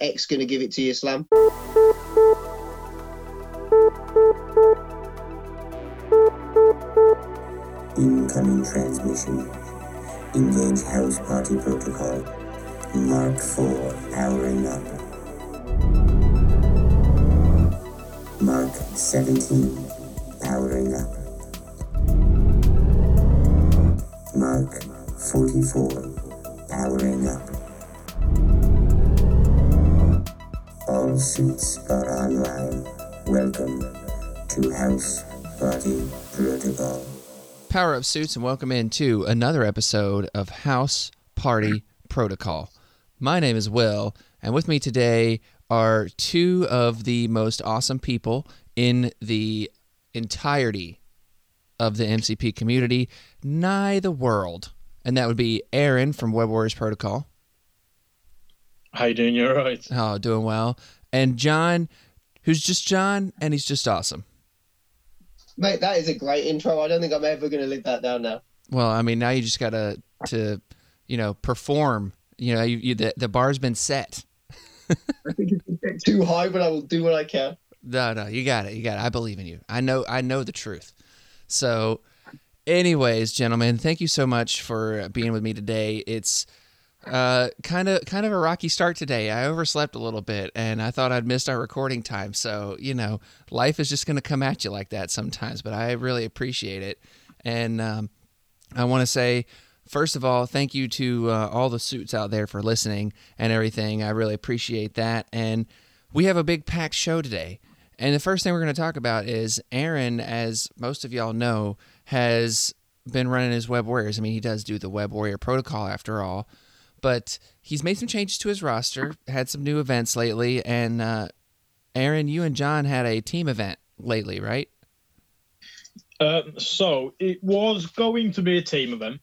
X to give it to you, Slam? Incoming transmission. Engage house party protocol. Mark 4 powering up. Mark 17 powering up. Mark 44 powering up. All suits are online. Welcome to House Party Protocol. Power up suits and welcome into another episode of House Party Protocol. My name is Will, and with me today are two of the most awesome people in the entirety of the MCP community, nigh the world. And that would be Aaron from Web Warriors Protocol. How you doing? You're right. Oh, doing well. And John, who's just John, and he's just awesome. Mate, that is a great intro. I don't think I'm ever going to live that down now. Well, I mean, now you just gotta to, you know, perform. You know, you, you the the bar's been set. I think it's too high, but I will do what I can. No, no, you got it. You got it. I believe in you. I know. I know the truth. So, anyways, gentlemen, thank you so much for being with me today. It's uh, kind of kind of a rocky start today. I overslept a little bit, and I thought I'd missed our recording time. So, you know, life is just going to come at you like that sometimes. But I really appreciate it, and um, I want to say. First of all, thank you to uh, all the suits out there for listening and everything. I really appreciate that. And we have a big packed show today. And the first thing we're going to talk about is Aaron, as most of y'all know, has been running his Web Warriors. I mean, he does do the Web Warrior protocol after all, but he's made some changes to his roster, had some new events lately. And uh, Aaron, you and John had a team event lately, right? Um, so it was going to be a team event.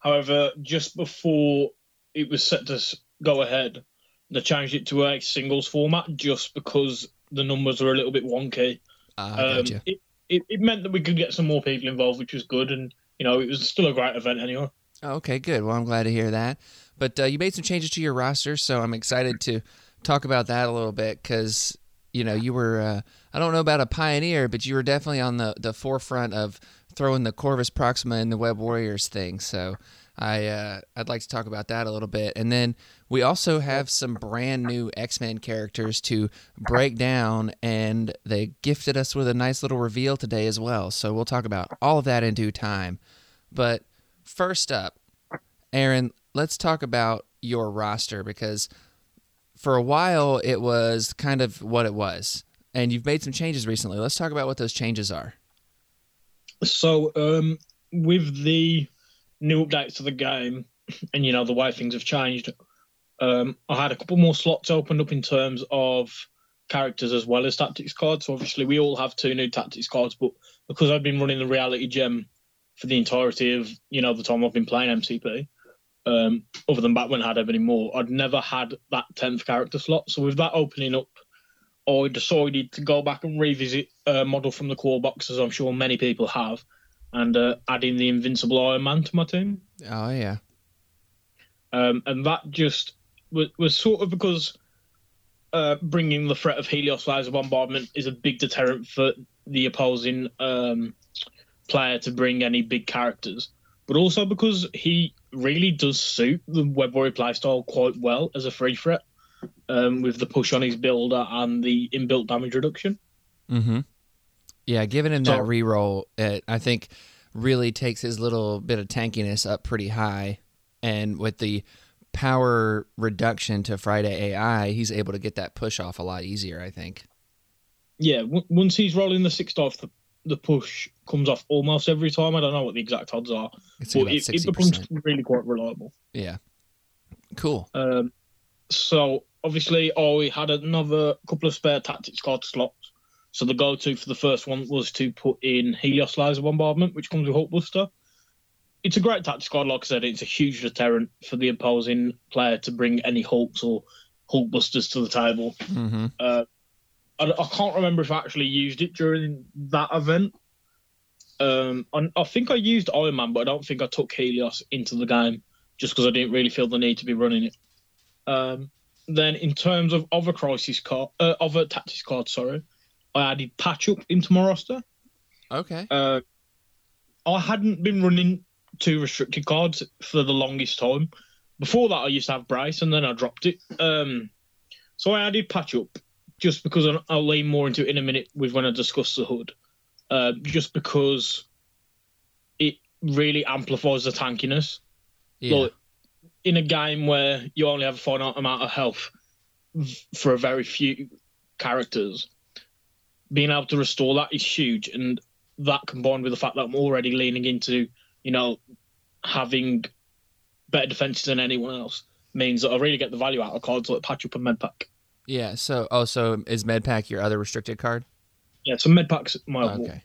However, just before it was set to go ahead, they changed it to a singles format just because the numbers were a little bit wonky. Uh, Um, gotcha. it, it, it meant that we could get some more people involved, which was good. And, you know, it was still a great event anyway. Oh, okay, good. Well, I'm glad to hear that. But uh, you made some changes to your roster, so I'm excited to talk about that a little bit because you know you were uh, I don't know about a pioneer, but you were definitely on the the forefront of throwing the Corvus Proxima and the Web Warriors thing. So I uh, I'd like to talk about that a little bit, and then we also have some brand new X Men characters to break down, and they gifted us with a nice little reveal today as well. So we'll talk about all of that in due time. But first up, Aaron, let's talk about your roster because for a while it was kind of what it was. And you've made some changes recently. Let's talk about what those changes are. So, um, with the new updates to the game, and you know the way things have changed, um, I had a couple more slots opened up in terms of characters as well as tactics cards. So obviously, we all have two new tactics cards, but because I've been running the reality gem for the entirety of you know the time I've been playing MCP, um, other than Batman I had any more, I'd never had that tenth character slot. So with that opening up. I decided to go back and revisit a model from the core box, as I'm sure many people have, and uh, adding the Invincible Iron Man to my team. Oh yeah. Um, and that just was, was sort of because uh, bringing the threat of Helios laser bombardment is a big deterrent for the opposing um, player to bring any big characters, but also because he really does suit the Web Warrior playstyle quite well as a free threat. Um, with the push on his builder and the inbuilt damage reduction. Mm-hmm. Yeah, giving him So- that reroll, it, I think, really takes his little bit of tankiness up pretty high. And with the power reduction to Friday AI, he's able to get that push off a lot easier, I think. Yeah, w- once he's rolling the six off the, the push comes off almost every time. I don't know what the exact odds are, It's but it, it becomes really quite reliable. Yeah. Cool. Um, so obviously, oh, we had another couple of spare tactics card slots. So the go-to for the first one was to put in Helios laser bombardment, which comes with Hulkbuster. It's a great tactics card, like I said. It's a huge deterrent for the opposing player to bring any Hulks or Hulkbusters to the table. Mm-hmm. Uh, I, I can't remember if I actually used it during that event. Um, I, I think I used Iron Man, but I don't think I took Helios into the game just because I didn't really feel the need to be running it. Um, then in terms of other crisis card, uh, other tactics cards, sorry, I added patch up into my roster. Okay. Uh, I hadn't been running two restricted cards for the longest time. Before that, I used to have Bryce, and then I dropped it. Um, so I added Patch Up, just because I'll- I'll lean more into it in a minute with when I discuss the hood. Uh, just because it really amplifies the tankiness. Yeah. Like, in a game where you only have a finite amount of health for a very few characters, being able to restore that is huge. And that combined with the fact that I'm already leaning into, you know, having better defenses than anyone else means that I really get the value out of cards like Patch Up and Medpack. yeah. So, oh, so is Medpack your other restricted card? Yeah, so Medpack's my other one. Okay.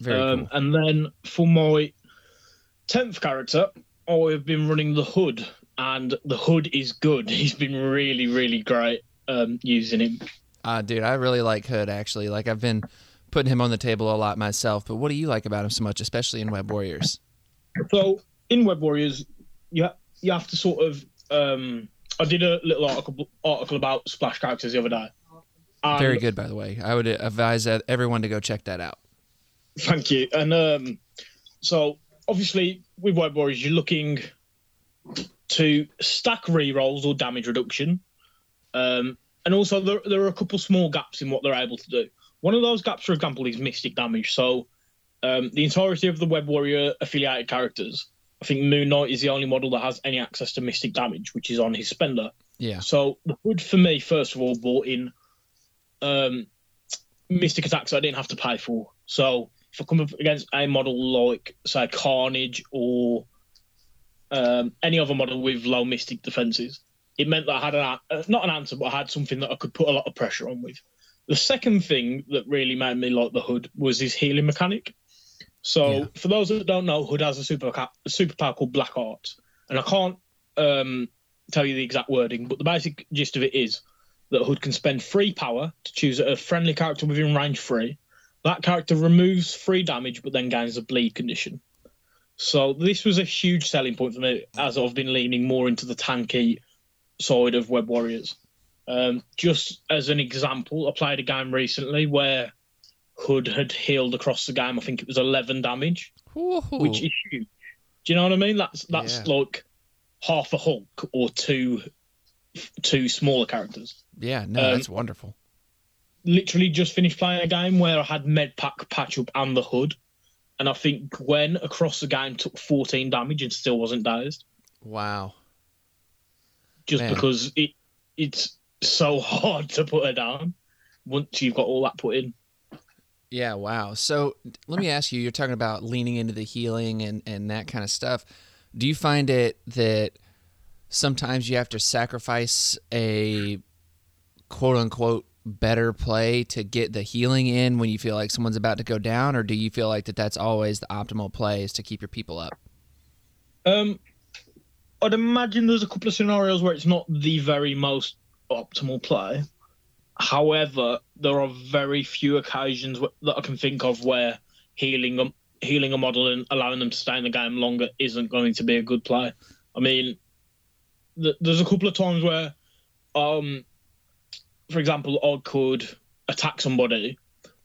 Very Um, cool. And then for my tenth character, I've been running the Hood, and the Hood is good. He's been really, really great um, using him. Uh, dude, I really like Hood actually. Like I've been putting him on the table a lot myself. But what do you like about him so much, especially in Web Warriors? So in Web Warriors, you ha- you have to sort of. Um, I did a little article article about splash characters the other day. And- Very good, by the way. I would advise everyone to go check that out. Thank you. And um, so, obviously, with Web Warriors, you're looking to stack rerolls or damage reduction. Um, and also, there, there are a couple small gaps in what they're able to do. One of those gaps, for example, is mystic damage. So, um, the entirety of the Web Warrior affiliated characters, I think Moon Knight is the only model that has any access to mystic damage, which is on his spender. Yeah. So the hood for me, first of all, brought in um, mystic attacks I didn't have to pay for. So if I come up against a model like, say, Carnage or um, any other model with low mystic defenses, it meant that I had an uh, not an answer, but I had something that I could put a lot of pressure on with. The second thing that really made me like the hood was his healing mechanic. So Yeah. for those that don't know, Hood has a super a superpower called Black Art, and I can't um, tell you the exact wording, but the basic gist of it is that Hood can spend free power to choose a friendly character within range three. That character removes free damage, but then gains a bleed condition. So this was a huge selling point for me as I've been leaning more into the tanky side of Web Warriors. Um, just as an example, I played a game recently where Hood had healed across the game. I think it was 11 damage, which is huge. Do you know what I mean? That's that's Yeah. like half a Hulk or two two smaller characters. yeah, no, um, that's wonderful. Literally just finished playing a game where I had Medpack, Patch Up, and the Hood, and I think Gwen across the game took 14 damage and still wasn't dazed, Wow. just Man. because it it's so hard to put her down once you've got all that put in. Yeah, wow. So let me ask you, you're talking about leaning into the healing and, and that kind of stuff. Do you find it that sometimes you have to sacrifice a quote unquote better play to get the healing in when you feel like someone's about to go down? Or do you feel like that that's always the optimal play is to keep your people up? Um, I'd imagine there's a couple of scenarios where it's not the very most optimal play. However, there are very few occasions that I can think of where healing a, healing a model and allowing them to stay in the game longer isn't going to be a good play. I mean, th- there's a couple of times where, um, for example, I could attack somebody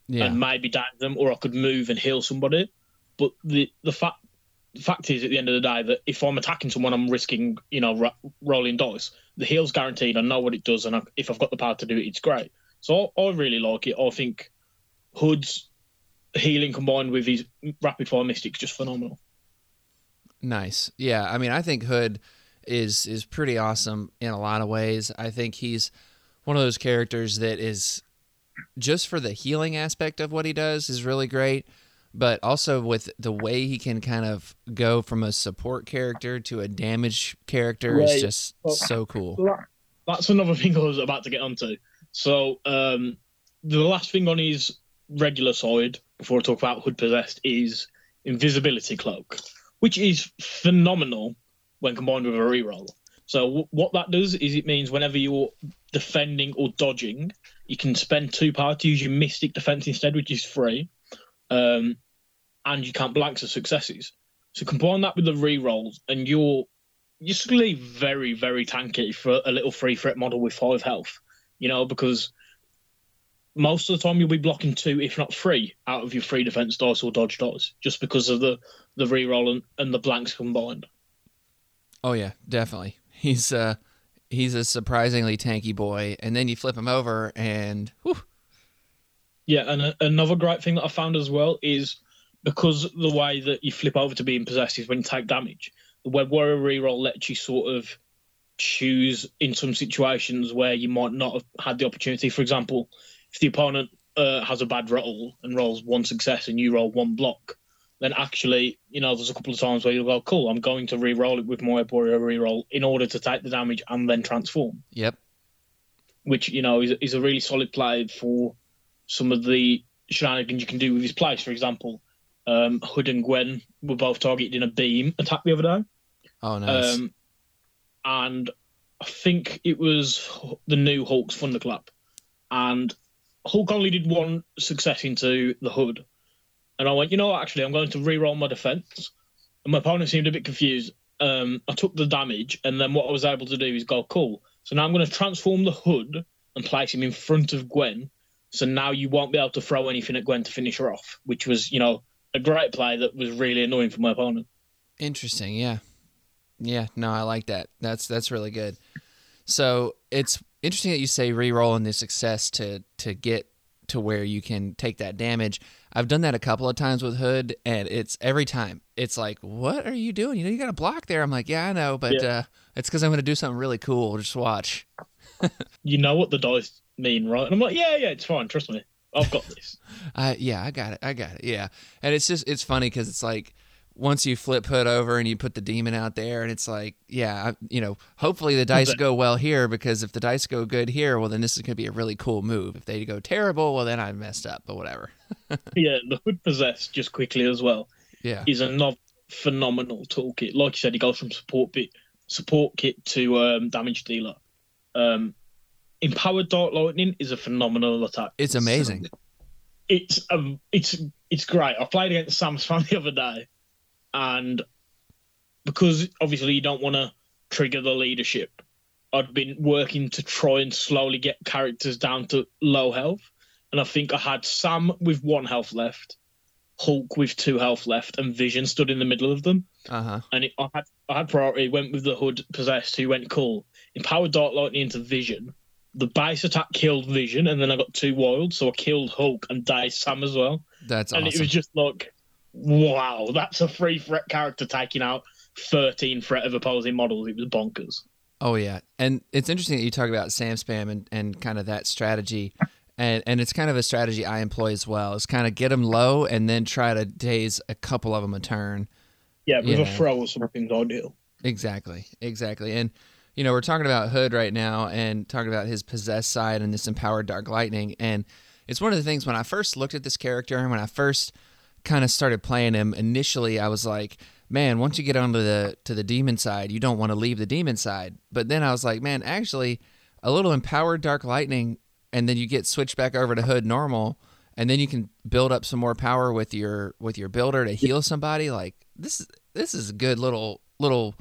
Yeah. and maybe damage them, or I could move and heal somebody. But the the fact the fact is, at the end of the day, that if I'm attacking someone, I'm risking you know ro- rolling dice. The heal's guaranteed. I know what it does, and I, if I've got the power to do it, it's great. So I, I really like it. I think Hood's healing combined with his rapid fire mystics just phenomenal. Nice. Yeah, I mean, I think Hood is is pretty awesome in a lot of ways. I think he's one of those characters that is just for the healing aspect of what he does is really great, but also with the way he can kind of go from a support character to a damage character is just Well, so cool. That's another thing I was about to get onto. So um, the last thing on his regular side before I talk about Hood Possessed is Invisibility Cloak, which is phenomenal when combined with a reroll. So what that does is it means whenever you're defending or dodging, you can spend two power to use your Mystic Defense instead, which is free, um, and you can't blanks the successes. So combine that with the rerolls, and you're you're suddenly very, very tanky for a little free threat model with five health. You know, because most of the time you'll be blocking two, if not three, out of your free defense dice or dodge dice, just because of the the reroll and, and the blanks combined. Oh yeah, definitely. He's uh he's a surprisingly tanky boy, and then you flip him over, and whew, Yeah, and a, another great thing that I found as well is because the way that you flip over to being possessed is when you take damage. The Web Warrior reroll lets you sort of choose in some situations where you might not have had the opportunity. For example, if the opponent uh, has a bad roll and rolls one success and you roll one block, then actually, you know, there's a couple of times where you'll go, cool, I'm going to re-roll it with my Warrior reroll in order to take the damage and then transform. Yep, which you know is, is a really solid play for some of the shenanigans you can do with his plays. For example, um, Hood and Gwen were both targeted in a beam attack the other day, oh nice, um, and I think it was the new Hulk's Thunderclap, and Hulk only did one success into the Hood, and I went, you know what, actually, I'm going to re-roll my defense, and my opponent seemed a bit confused. Um, I took the damage, and then what I was able to do is go, cool. So now I'm going to transform the Hood and place him in front of Gwen. So now you won't be able to throw anything at Gwen to finish her off, which was, you know, a great play that was really annoying for my opponent. interesting. Yeah, yeah. No, I like that. That's that's really good. So it's interesting that you say re-rolling the success to to get to where you can take that damage. I've done that a couple of times with Hood, and it's every time it's like, "What are you doing? You know, you got a block there." I'm like, "Yeah, I know, but Yeah. uh, it's because I'm going to do something really cool. Just watch." You know what the dice mean, right? And I'm like, yeah, yeah, it's fine. Trust me. I've got this. Uh, yeah, I got it. I got it. Yeah, and it's just it's funny because it's like once you flip Hood over and you put the demon out there, and it's like, yeah, you know, hopefully the dice go well here because if the dice go good here, well, then this is going to be a really cool move. If they go terrible, well, then I messed up. But whatever. yeah, the Hood Possessed, just quickly as well, Yeah. is another phenomenal toolkit. Like you said, he goes from support bit, support kit to um, damage dealer. Um, Empowered Dark Lightning is a phenomenal attack. It's amazing. It's um, it's it's great. I played against Sam's fan the other day, and because obviously you don't want to trigger the leadership, I'd been working to try and slowly get characters down to low health, and I think I had Sam with one health left, Hulk with two health left, and Vision stood in the middle of them. Uh huh. And it, I had I had priority. Went with the Hood possessed, who went cool. Empowered Dark Lightning into Vision. The base attack killed Vision, and then I got two wild, so I killed Hulk and died Sam as well. That's awesome. and it was just like, wow, that's a free threat character taking out 13 threat of opposing models. It was bonkers. Oh yeah, and it's interesting that you talk about Sam spam and, and kind of that strategy, and and it's kind of a strategy I employ as well. Is kind of get them low and then try to daze a couple of them a turn. Yeah, with a throw or something's ideal. Exactly, exactly, and you know we're talking about Hood right now and talking about his possessed side and this empowered Dark Lightning, and it's one of the things when I first looked at this character and when I first kind of started playing him initially, I was like, man, once you get onto the to the demon side, you don't want to leave the demon side. But then I was like, man, actually, a little empowered Dark Lightning, and then you get switched back over to Hood normal, and then you can build up some more power with your with your builder to heal somebody. Like this is this is a good little little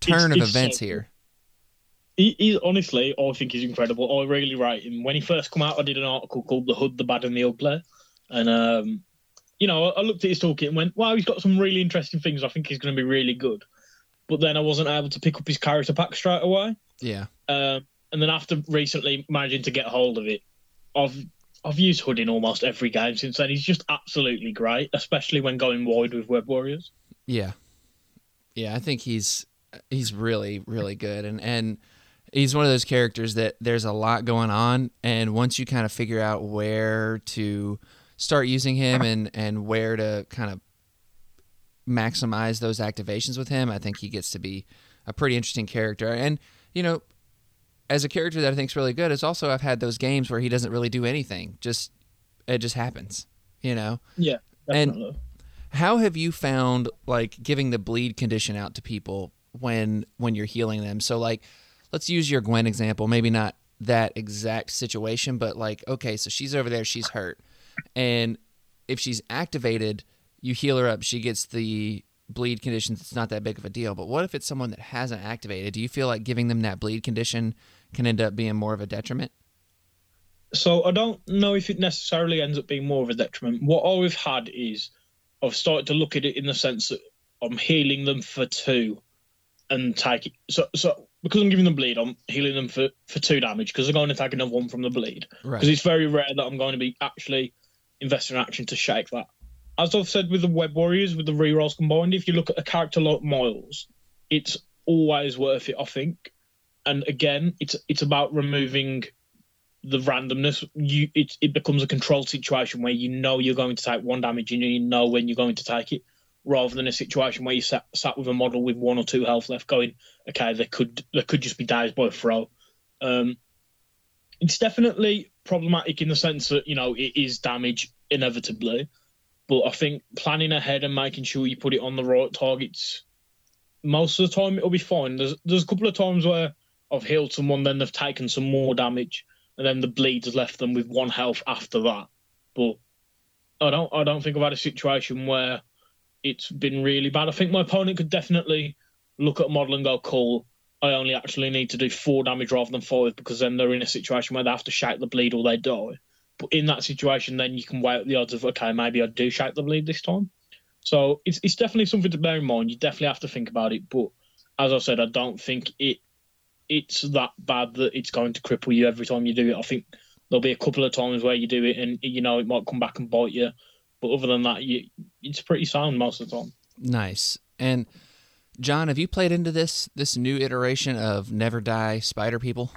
turn It's- of it's events so here. He, he honestly, I think he's incredible. I really rate him. When he first come out, I did an article called "The Hood, the Bad, and the Ugly," and um, you know, I, looked at his toolkit and went, "Wow, he's got some really interesting things. I think he's going to be really good." But then I wasn't able to pick up his character pack straight away. Yeah, Um, and then after recently managing to get hold of it, I've I've used Hood in almost every game since then. He's just absolutely great, especially when going wide with Web Warriors. yeah, yeah. I think he's he's really really good, and and he's one of those characters that there's a lot going on, and once you kind of figure out where to start using him and and where to kind of maximize those activations with him, I think he gets to be a pretty interesting character. And you know, as a character that I think is really good, is also I've had those games where he doesn't really do anything. Just it just happens. You know. Yeah, And- How have you found like giving the bleed condition out to people when when you're healing them? So like let's use your Gwen example, maybe not that exact situation, but like okay, so she's over there, she's hurt. And if she's activated, you heal her up, she gets the bleed conditions, it's not that big of a deal. But what if it's someone that hasn't activated? Do you feel like giving them that bleed condition can end up being more of a detriment? So I don't know if it necessarily ends up being more of a detriment. What I've had is I've started to look at it in the sense that I'm healing them for two and taking so so because I'm giving them bleed, I'm healing them for, for two damage because they're going to take another one from the bleed. Because Right. it's very rare that I'm going to be actually investing in action to shake that. As I've said with the Web Warriors, with the rerolls combined, if you look at a character like Miles, it's always worth it, I think. And again, it's it's about removing the randomness. You it it becomes a controlled situation where you know you're going to take one damage and you know when you're going to take it, rather than a situation where you sat sat with a model with one or two health left, going, okay, they could they could just be dazed by a throw. Um, it's definitely problematic in the sense that you know it is damage inevitably, but I think planning ahead and making sure you put it on the right targets. Most of the time, it'll be fine. There's there's a couple of times where I've healed someone, then they've taken some more damage, and then the bleed has left them with one health after that. But I don't I don't think I've had a situation where it's been really bad. I think my opponent could definitely look at a model and go, "Cool, I only actually need to do four damage rather than five because then they're in a situation where they have to shake the bleed or they die." But in that situation, then you can weigh up the odds of, okay, maybe I do shake the bleed this time. So it's it's definitely something to bear in mind. You definitely have to think about it. But as I said, I don't think it it's that bad that it's going to cripple you every time you do it. I think there'll be a couple of times where you do it and you know it might come back and bite you. But other than that, you it's pretty sound most of the time. Nice. And John, have you played into this this new iteration of Never Die Spider People?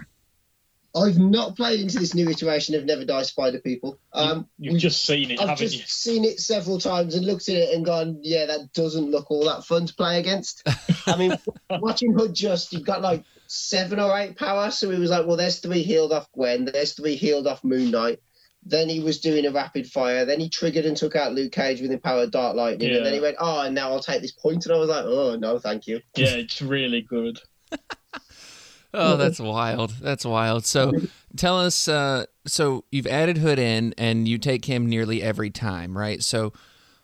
I've not played into this new iteration of Never Die Spider People. Um, You've we've- just seen it, I've haven't just you? seen it several times and looked at it and gone, yeah, that doesn't look all that fun to play against. I mean, watching Hood just, you've got like seven or eight power. So he was like, well, there's three healed off Gwen, there's three healed off Moon Knight. Then he was doing a rapid fire. Then he triggered and took out Luke Cage with empowered Dark Lightning. And then he went, oh, and now I'll take this point. And I was like, oh, no, thank you. Yeah, it's really good. Oh, that's wild. That's wild. So tell us uh so you've added Hood in and you take him nearly every time, right? So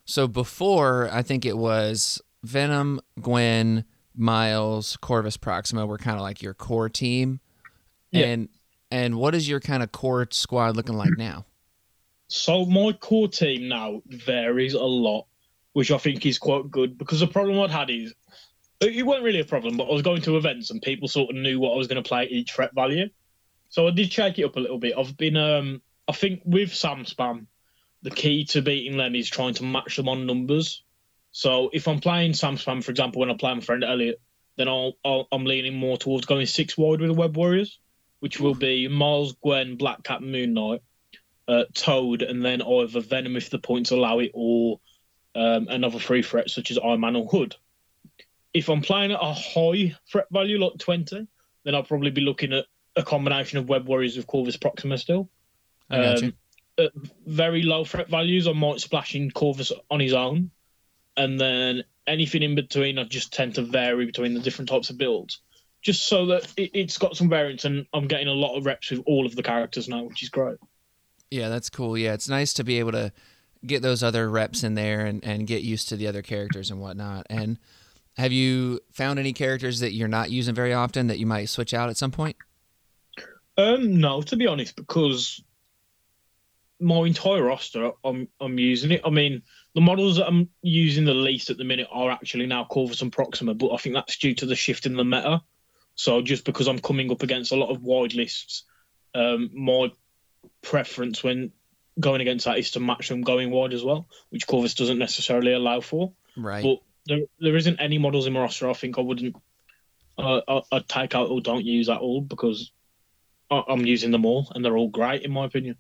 so before I think it was Venom, Gwen, Miles, Corvus Proxima were kind of like your core team. Yeah. And and what is your kind of core squad looking like now? So my core team now varies a lot, which I think is quite good because the problem I'd had is it wasn't really a problem, but I was going to events and people sort of knew what I was going to play at each threat value. So I did shake it up a little bit. I've been, um, I think with Sam Spam, the key to beating them is trying to match them on numbers. So if I'm playing Sam Spam, for example, when I play my friend Elliot, then I'll, I'll I'm leaning more towards going six wide with the Web Warriors, which will be Miles, Gwen, Black Cat, Moon Knight, uh, Toad, and then either Venom if the points allow it, or um, another free threat such as Iron Man or Hood. If I'm playing at a high threat value like 20, then I'll probably be looking at a combination of Web Warriors with Corvus Proxima still. Um. At very low threat values, I might splash in Corvus on his own. And then anything in between, I just tend to vary between the different types of builds. Just so that it, it's got some variance, and I'm getting a lot of reps with all of the characters now, which is great. Yeah, that's cool. Yeah, it's nice to be able to get those other reps in there and, and get used to the other characters and whatnot. And have you found any characters that you're not using very often that you might switch out at some point? Um, no, to be honest, because my entire roster, I'm I'm using it. I mean, the models that I'm using the least at the minute are actually now Corvus and Proxima, but I think that's due to the shift in the meta. So just because I'm coming up against a lot of wide lists, um, my preference when going against that is to match them going wide as well, which Corvus doesn't necessarily allow for. Right. But there, there isn't any models in my roster. I think I wouldn't. Uh, I- I'd take out or don't use at all because I- I'm using them all and they're all great in my opinion.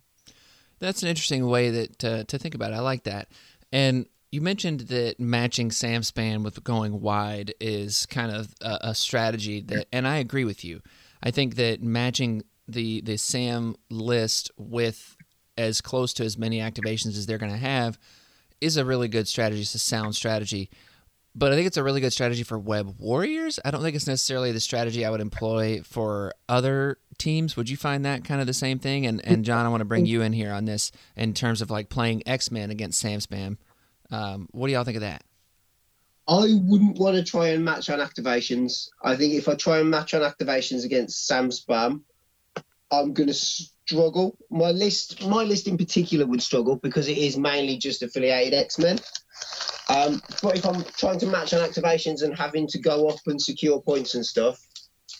That's an interesting way that uh, to think about it. I like that. And you mentioned that matching Sam Spam with going wide is kind of a, a strategy that, and I agree with you. I think that matching the the Sam list with as close to as many activations as they're going to have is a really good strategy. It's a sound strategy. But I think it's a really good strategy for web warriors. I don't think it's necessarily the strategy I would employ for other teams. Would you find that kind of the same thing? And and John, I want to bring you in here on this in terms of like playing X Men against Sam Spam. Um, what do y'all think of that? I wouldn't want to try and match on activations. I think if I try and match on activations against Sam Spam, I'm going to struggle. My list, my list in particular, would struggle because it is mainly just affiliated X Men. Um, but if I'm trying to match on activations and having to go up and secure points and stuff,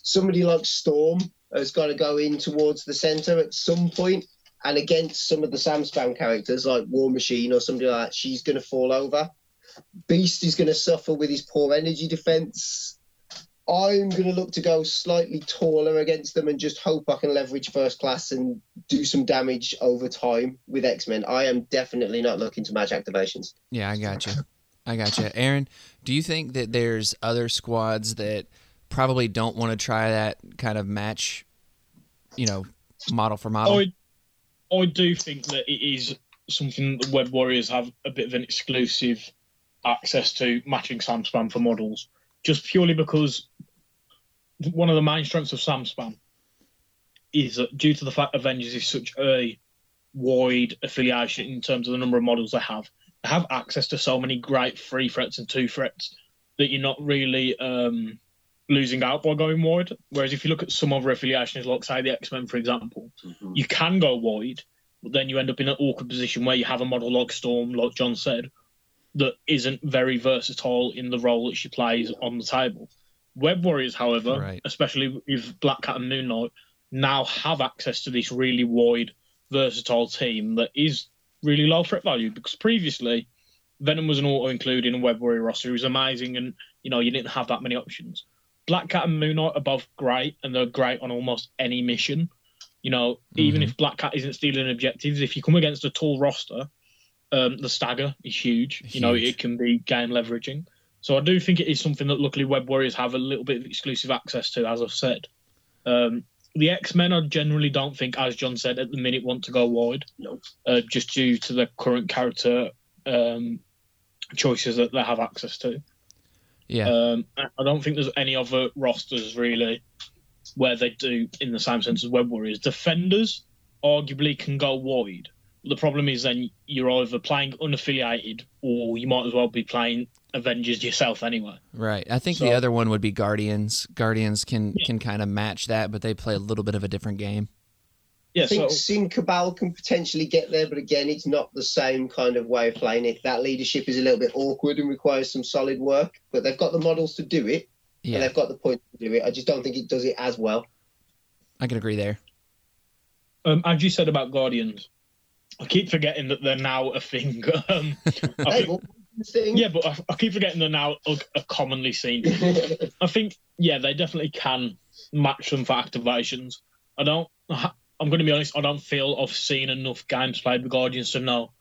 somebody like Storm has got to go in towards the center at some point, and against some of the Sam Spam characters like War Machine or somebody like that, she's going to fall over. Beast is going to suffer with his poor energy defense. I'm going to look to go slightly taller against them and just hope I can leverage first class and do some damage over time with X Men. I am definitely not looking to match activations. Yeah, I got you. I got you. Aaron, do you think that there's other squads that probably don't want to try that kind of match, you know, model for model? I, I do think that it is something that Web Warriors have a bit of an exclusive access to matching Sam Spam for models, just purely because one of the main strengths of Sam Spam is that due to the fact Avengers is such a wide affiliation in terms of the number of models they have, they have access to so many great three threats and two threats that you're not really um, losing out by going wide. Whereas if you look at some other affiliations, like say the X Men, for example, mm-hmm. you can go wide, but then you end up in an awkward position where you have a model like Storm, like John said, that isn't very versatile in the role that she plays on the table. Web Warriors, however, Right. especially with Black Cat and Moon Knight, now have access to this really wide, versatile team that is really low threat value because previously Venom was an auto included in a Web Warrior roster. It was amazing and you know you didn't have that many options. Black Cat and Moon Knight are both great and they're great on almost any mission. You know, even if Black Cat isn't stealing objectives, if you come against a tall roster, um, the stagger is huge. You know, it can be game leveraging. So I do think it is something that luckily Web Warriors have a little bit of exclusive access to, as I've said. Um, the X Men, I generally don't think, as John said, at the minute want to go wide, No. uh, just due to the current character um, choices that they have access to. Yeah. Um, I don't think there's any other rosters really where they do in the same sense as Web Warriors. Defenders arguably can go wide. The problem is then you're either playing unaffiliated or you might as well be playing Avengers yourself anyway. Right. I think the other one would be Guardians. Guardians can can kind of match that, but they play a little bit of a different game. Yeah, I think so Sin Cabal can potentially get there, but again, it's not the same kind of way of playing it. That leadership is a little bit awkward and requires some solid work, but they've got the models to do it, and they've got the points to do it. I just don't think it does it as well. I can agree there. um, as you said about Guardians, I keep forgetting that they're now a thing. Um, Hey, think- what was the thing? yeah, but I, I keep forgetting they're now a, a commonly seen I think, yeah, they definitely can match them for activations. I don't, I'm going to be honest, I don't feel I've seen enough games played with Guardians to know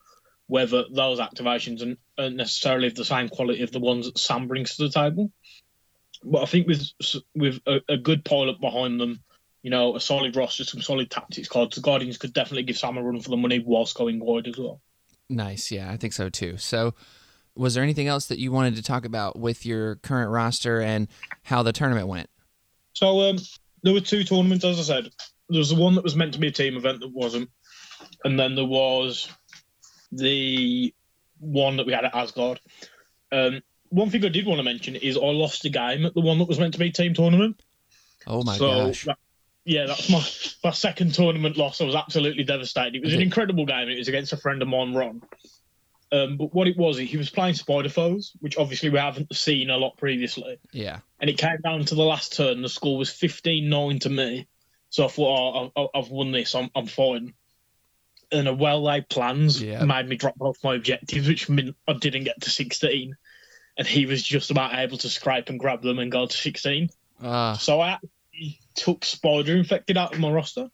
whether those activations are- are necessarily of the same quality of the ones that Sam brings to the table. But I think with with a, a good pilot behind them, you know, a solid roster, some solid tactics cards, the Guardians could definitely give Sam a run for the money whilst going wide as well. Nice. Yeah, I think so too. So, was there anything else that you wanted to talk about with your current roster and how the tournament went? So um, there were two tournaments, as I said. There was the one that was meant to be a team event that wasn't, and then there was the one that we had at Asgard. Um, one thing I did want to mention is I lost a game at the one that was meant to be a team tournament. Oh my so gosh. that- yeah, that's my my second tournament loss. I was absolutely devastated. It was an incredible game. It was against a friend of mine, Ron. Um, but what it was, he was playing Spider Foes, which obviously we haven't seen a lot previously Yeah. and it came down to the last turn. The score was 15-9 to me. So I thought, oh, I've won this. I'm, I'm fine. And a well-laid plans Yeah. made me drop both my objectives, which meant I didn't get to 16. And he was just about able to scrape and grab them and go to 16. Uh, So I actually took Spider Infected out of my roster.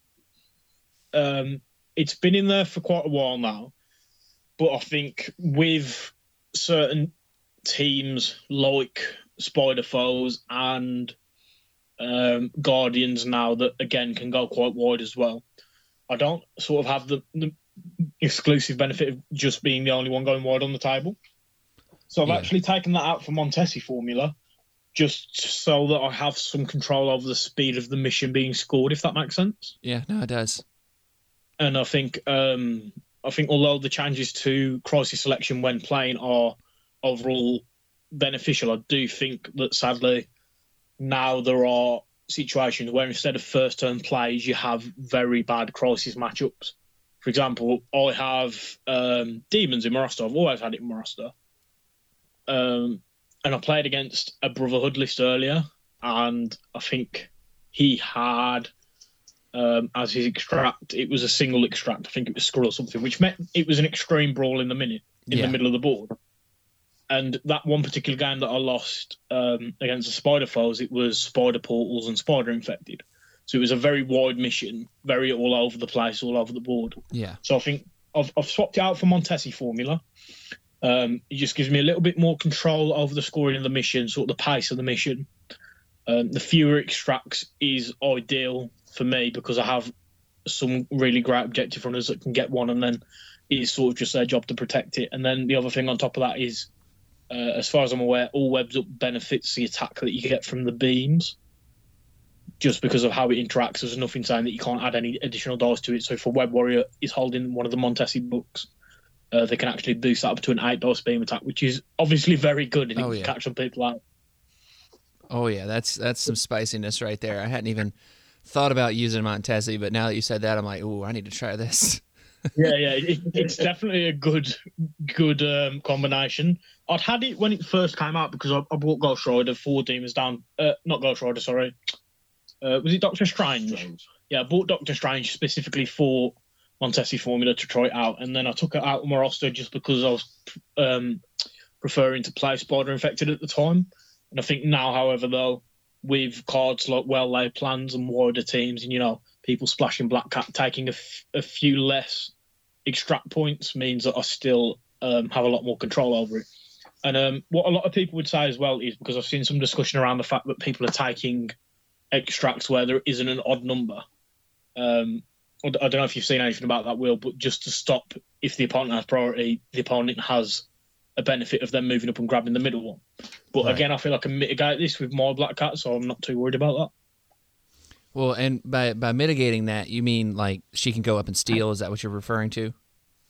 Um, it's been in there for quite a while now, but I think with certain teams like Spider Foes and um, Guardians now that again can go quite wide as well, I don't sort of have the, the exclusive benefit of just being the only one going wide on the table. So I've Yeah. actually taken that out for Montesi formula just so that I have some control over the speed of the mission being scored, if that makes sense. yeah, no, it does. And I think um, I think although the changes to crisis selection when playing are overall beneficial. I do think that sadly now there are situations where instead of first turn plays, you have very bad crisis matchups. For example, I have um, demons in Morasta. I've always had it in Morasta. Um, and I played against a Brotherhood list earlier, and I think he had um, as his extract, it was a single extract. I think it was Skrull or something, which meant it was an extreme brawl in the minute in Yeah. the middle of the board. And that one particular game that I lost um, against the Spider Foes, it was Spider Portals and Spider Infected. So it was a very wide mission, very all over the place, all over the board. Yeah. So I think I've, I've swapped it out for Montesi formula. Um, it just gives me a little bit more control over the scoring of the mission, sort of the pace of the mission. Um, the fewer extracts is ideal for me because I have some really great objective runners that can get one, and then it's sort of just their job to protect it. And then the other thing on top of that is, uh, as far as I'm aware, all webs up benefits the attack that you get from the beams. Just because of how it interacts, there's nothing saying that you can't add any additional dice to it. So if a web warrior is holding one of the Montesi books, uh, they can actually boost that up to an eight dice beam attack, which is obviously very good and it Oh, can yeah. catch some people out. Oh yeah, that's that's some spiciness right there. I hadn't even thought about using Montesi, but now that you said that, I'm like, ooh, I need to try this. yeah, yeah, it, it's definitely a good, good um, combination. I'd had it when it first came out because I, I bought Ghost Rider four demons down. Uh, not Ghost Rider, sorry. Uh, was it Doctor Strange? Yeah, I bought Doctor Strange specifically for Montesi formula to try it out, and then I took it out of my roster just because I was um, preferring to play Spider Infected at the time. And I think now, however, though, with cards like well laid plans and wider teams, and you know, people splashing Black Cat, taking a, f- a few less extract points means that I still um, have a lot more control over it. And um, what a lot of people would say as well is because I've seen some discussion around the fact that people are taking extracts where there isn't an odd number. Um, I don't know if you've seen anything about that, Will, but just to stop if the opponent has priority, the opponent has a benefit of them moving up and grabbing the middle one. But Right. again, I feel like I can mitigate this with my Black Cat, so I'm not too worried about that. Well, and by by mitigating that, you mean like she can go up and steal? Is that what you're referring to?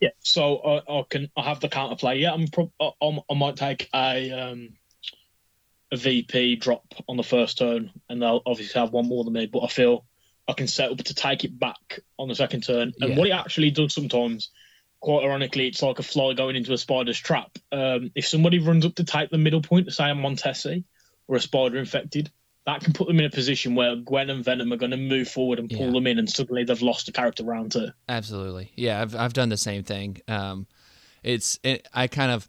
Yeah, so I, I can I have the counterplay. Yeah, I'm pro- I, might take a um, a VP drop on the first turn, and they'll obviously have one more than me. But I feel I can set up to take it back on the second turn. And Yeah. what it actually does sometimes, quite ironically, it's like a fly going into a spider's trap. Um, if somebody runs up to take the middle point, say a Montesi or a spider infected. That can put them in a position where Gwen and Venom are going to move forward and pull Yeah. them in, and suddenly they've lost a character round two. Absolutely. Yeah, I've I've done the same thing. Um, it's it, I kind of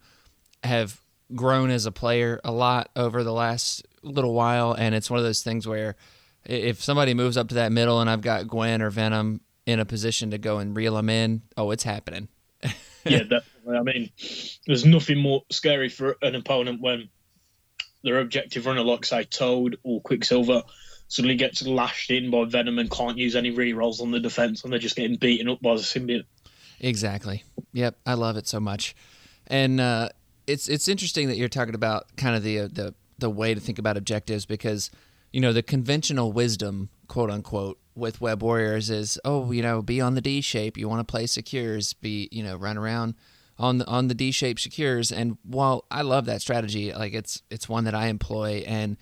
have grown as a player a lot over the last little while, and it's one of those things where if somebody moves up to that middle and I've got Gwen or Venom in a position to go and reel them in, oh, it's happening. yeah, definitely. I mean, there's nothing more scary for an opponent when their objective runner, like say Toad or Quicksilver, suddenly gets lashed in by Venom and can't use any rerolls on the defense, and they're just getting beaten up by the symbiote. Exactly. Yep, I love it so much, and uh, it's it's interesting that you're talking about kind of the uh, the the way to think about objectives because you know the conventional wisdom, quote unquote, with Web Warriors is oh you know be on the D shape, you want to play secures, be you know run around on the on the D shape secures, and while I love that strategy, like it's it's one that I employ and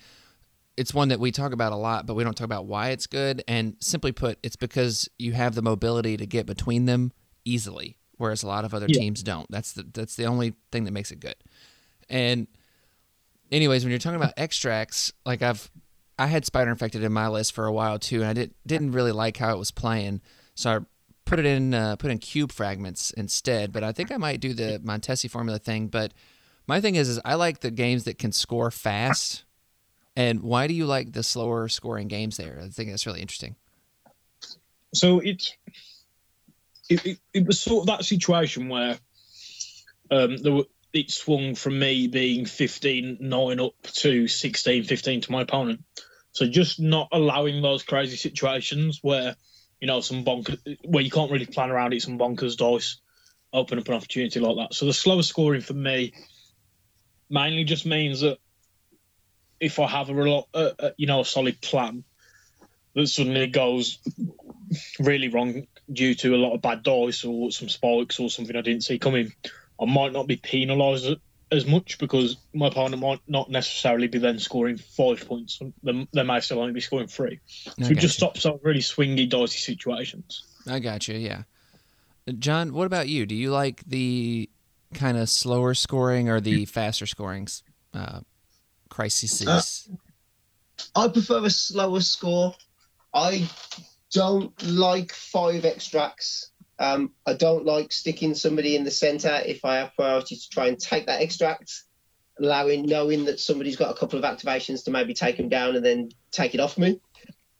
it's one that we talk about a lot, but we don't talk about why it's good. And simply put, it's because you have the mobility to get between them easily, whereas a lot of other Yeah. teams don't. That's the that's the only thing that makes it good. And anyways, when you're talking about extracts, like I've I had Spider Infected in my list for a while too, and I did didn't really like how it was playing, so I put it in uh, put in cube fragments instead. But I think I might do the Montesi formula thing. But my thing is, is I like the games that can score fast. And why do you like the slower scoring games there? I think that's really interesting. So it's it, it, it was sort of that situation where um, there were, it swung from me being 15 9 up to 16 15 to my opponent. So just not allowing those crazy situations where you know some bonkers where you can't really plan around it, some bonkers dice open up an opportunity like that. So the slower scoring for me mainly just means that if I have a, relo- you know a solid plan that suddenly goes really wrong due to a lot of bad dice or some spikes or something I didn't see coming, I might not be penalised as much because my partner might not necessarily be then scoring five points. They, they may still only be scoring three. So I it just you. stops some really swingy, dicey situations. I got you. Yeah, John. What about you? Do you like the kind of slower scoring or the faster scoring uh, crises? I prefer a slower score. I don't like five extracts. Um, I don't like sticking somebody in the centre if I have priority to try and take that extract, allowing knowing that somebody's got a couple of activations to maybe take them down and then take it off me.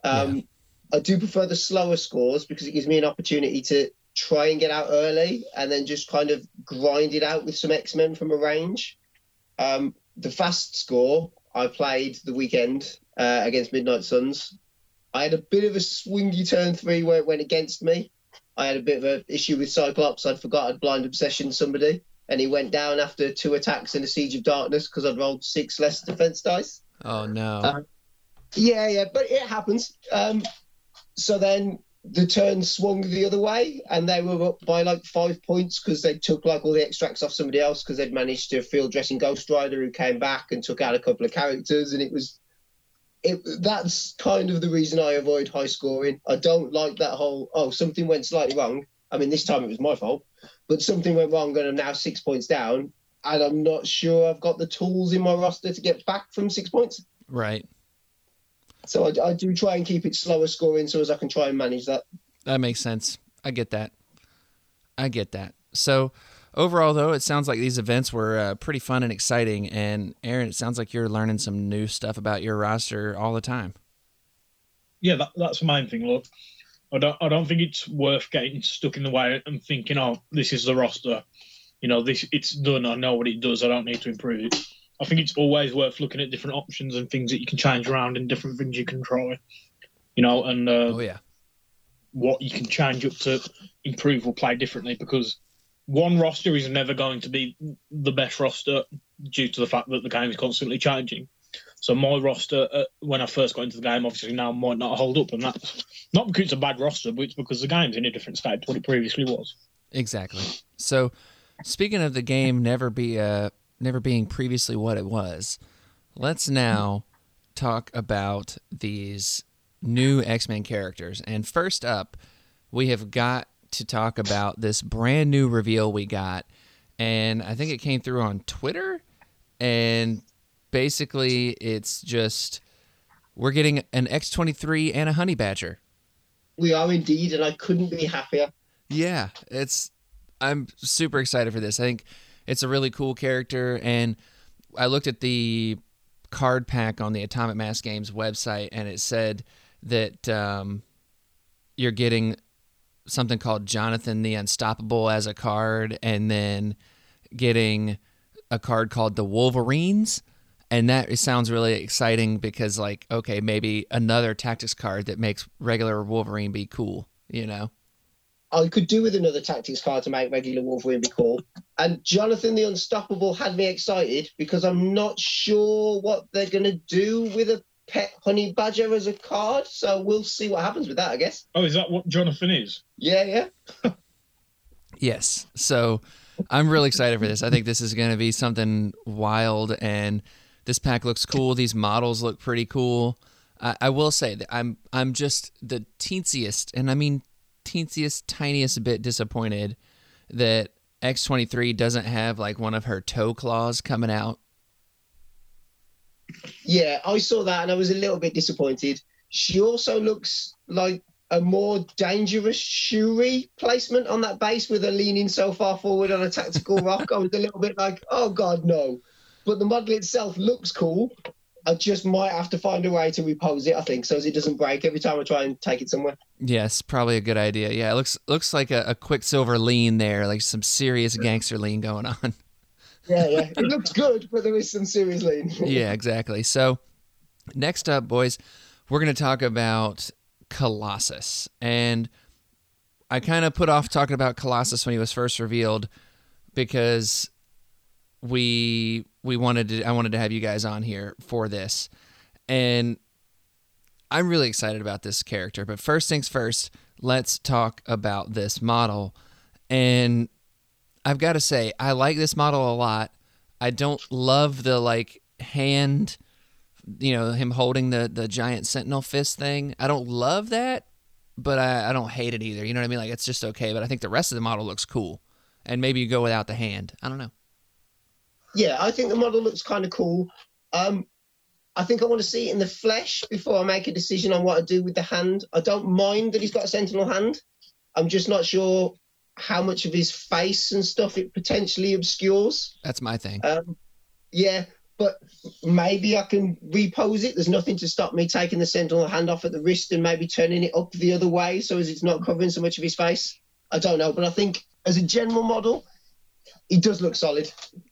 Um, I do prefer the slower scores because it gives me an opportunity to try and get out early and then just kind of grind it out with some X Men from a range. Um, the fast score I played the weekend uh, against Midnight Suns. I had a bit of a swingy turn three where it went against me. I had a bit of an issue with Cyclops. I'd forgotten I'd blind obsession somebody, and he went down after two attacks in a Siege of Darkness because I'd rolled six less defense dice. oh no. Uh, Yeah, yeah, but it happens. Um, so then the turn swung the other way, and they were up by like five points because they took like all the extracts off somebody else because they'd managed to field dressing Ghost Rider who came back and took out a couple of characters, and it was. It, that's kind of the reason I avoid high scoring. I don't like that whole oh something went slightly wrong. I mean this time it was my fault, but something went wrong and I'm now six points down, and I'm not sure I've got the tools in my roster to get back from six points. right. So I, I do try and keep it slower scoring so as I can try and manage that. That makes sense. I get that. I get that. So overall, though, it sounds like these events were uh, pretty fun and exciting. And Aaron, it sounds like you're learning some new stuff about your roster all the time. Yeah, that, that's the main thing. Look, I don't, I don't think it's worth getting stuck in the way and thinking, oh, this is the roster. You know, this it's done. I know what it does. I don't need to improve it. I think it's always worth looking at different options and things that you can change around and different things you can try. You know, and uh, Oh yeah, what you can change up to improve or play differently because one roster is never going to be the best roster due to the fact that the game is constantly changing. So my roster, uh, when I first got into the game, obviously now might not hold up, and that's not because it's a bad roster, but it's because the game's in a different state to what it previously was. exactly. So speaking of the game never be uh, never being previously what it was, let's now talk about these new X-Men characters. And first up, we have got to talk about this brand new reveal we got. And I think it came through on Twitter. And basically, it's just we're getting an X23 and a Honey Badger. We are indeed, and I couldn't be happier. Yeah, it's I'm super excited for this. I think it's a really cool character and I looked at the card pack on the Atomic Mass Games website and it said that um, you're getting something called Jonathan the Unstoppable as a card and then getting a card called the Wolverines and that sounds really exciting because like okay maybe another tactics card that makes regular Wolverine be cool, you know. I could do with another tactics card to make regular Wolverine be cool. And Jonathan the Unstoppable had me excited because I'm not sure what they're going to do with a pet honey badger as a card. So we'll see what happens with that, I guess. Oh, is that what Jonathan is? Yeah, yeah. Yes. So I'm really excited for this. I think this is going to be something wild, and this pack looks cool. These models look pretty cool. I, I will say that I'm I'm just the teensiest, and I mean teensiest, tiniest bit disappointed that X23 doesn't have like one of her toe claws coming out. Yeah, I saw that and I was a little bit disappointed. She also looks like a more dangerous Shuri placement on that base with her leaning so far forward on a tactical rock. I was a little bit like, oh god, no. But the model itself looks cool. I just might have to find a way to repose it, I think, so as it doesn't break every time I try and take it somewhere. Yes, probably a good idea. Yeah, it looks looks like a, a Quicksilver lean there, like some serious gangster lean going on. Yeah, yeah. It looks good, but there is some serious lean. yeah, exactly. So, next up, boys, we're going to talk about Colossus. And I kind of put off talking about Colossus when he was first revealed because we we wanted to I wanted to have you guys on here for this. And I'm really excited about this character, but first things first, let's talk about this model. And I've got to say, I like this model a lot. I don't love the like hand, you know, him holding the the giant sentinel fist thing. I don't love that, but I, I don't hate it either. You know what I mean? Like it's just okay. But I think the rest of the model looks cool, and maybe you go without the hand. I don't know. Yeah, I think the model looks kind of cool. Um, I think I want to see it in the flesh before I make a decision on what to do with the hand. I don't mind that he's got a sentinel hand. I'm just not sure how much of his face and stuff it potentially obscures. That's my thing. Um, yeah, but maybe I can repose it. There's nothing to stop me taking the sentinel hand off at the wrist and maybe turning it up the other way so as it's not covering so much of his face. I don't know, but I think as a general model, he does look solid.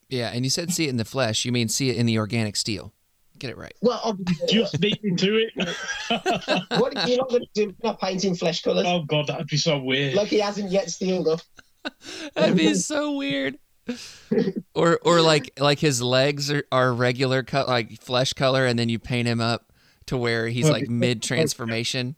Yeah, and you said see it in the flesh. You mean see it in the organic steel? Get it right. Well, obviously, Just beating to it. what are you not going to do? Not painting flesh colours oh god, that'd be so weird. like he hasn't yet steeled up. That'd be so weird. or or like like his legs are, are regular cut like flesh color, and then you paint him up to where he's like mid transformation.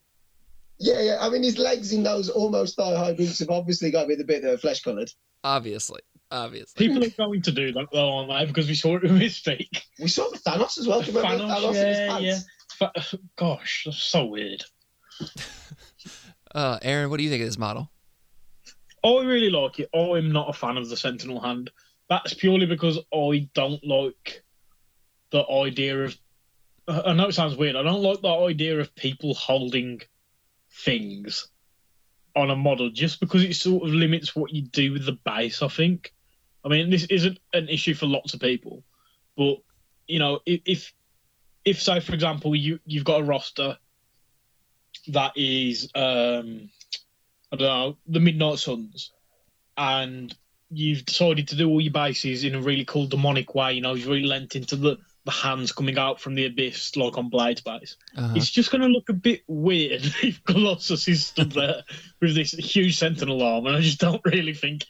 Yeah, yeah. I mean, his legs in those almost thigh high boots have obviously got to be the bit that are flesh coloured. Obviously, obviously. People are going to do that though, aren't they? Because we saw it with Mystique. We saw with Thanos as well. Do you remember Thanos, Thanos in his yeah, pants? yeah. Fa- Gosh, that's so weird. Uh, Aaron, what do you think of this model? I really like it. I'm not a fan of the Sentinel hand. That's purely because I don't like the idea of. I know it sounds weird. I don't like the idea of people holding things on a model just because it sort of limits what you do with the base. I think. I mean, this isn't an issue for lots of people, but you know, if if, say for example you you've got a roster that is um I don't know, the Midnight Suns, and you've decided to do all your bases in a really cool demonic way. You know, you've really lent into the, the hands coming out from the abyss, like on Blade's base. Uh-huh. It's just going to look a bit weird if Colossus is stood there with this huge sentinel arm, and I just don't really think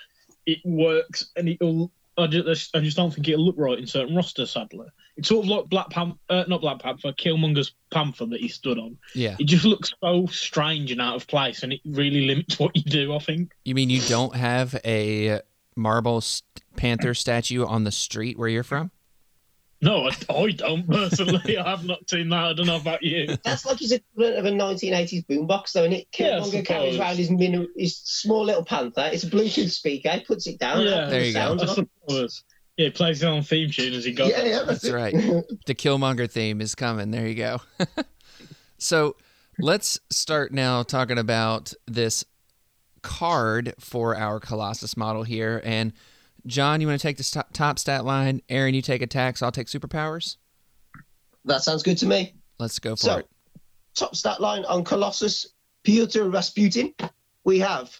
it works, and it'll. I just, I just don't think it'll look right in certain rosters, sadly. It's sort of like Black Panther, uh, not Black Panther, Killmonger's Panther that he stood on Yeah. it just looks so strange and out of place, and it really limits what you do. I think. You mean you don't have a marble st- panther statue on the street where you're from? No, I, I don't personally. I have not seen that. I don't know about you. That's like his equivalent of a 1980s boombox, though, and it Yeah, Killmonger carries around his, mini, his small little panther. It's a Bluetooth speaker. He puts it down. Yeah, There you go. sounds I on. suppose. Yeah, it plays his own theme tune as he goes. Yeah, yeah, That's it. right. The Killmonger theme is coming. There you go. so let's start now talking about this card for our Colossus model here. And John, you want to take the top, top stat line? Aaron, you take attacks. I'll take superpowers. That sounds good to me. Let's go for So, it. top stat line on Colossus, Pyotr Rasputin. We have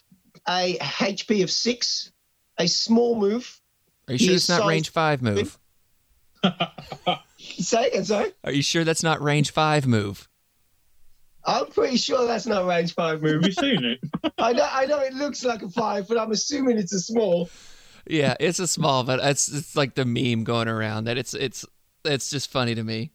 a HP of six, a small move. Are you sure it's not size- range five move? Say again, sorry. Are you sure that's not range five move? I'm pretty sure that's not range five Have move. you seen it? I know, I know it looks like a five, but I'm assuming it's a small. Yeah, it's a small, but it's it's like the meme going around that it's it's it's just funny to me.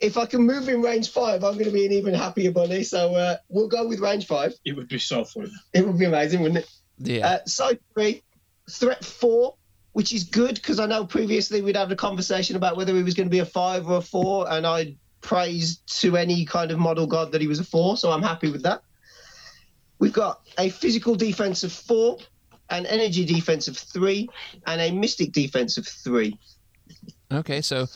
If I can move in range five, I'm going to be an even happier bunny. So uh, we'll go with range five. It would be so fun. It would be amazing, wouldn't it? Yeah. Uh, side three, threat four, which is good because I know previously we'd had a conversation about whether he was going to be a five or a four, and I praised to any kind of model god that he was a four, so I'm happy with that. We've got a physical defense of four, an energy defense of three, and a mystic defense of three. Okay, so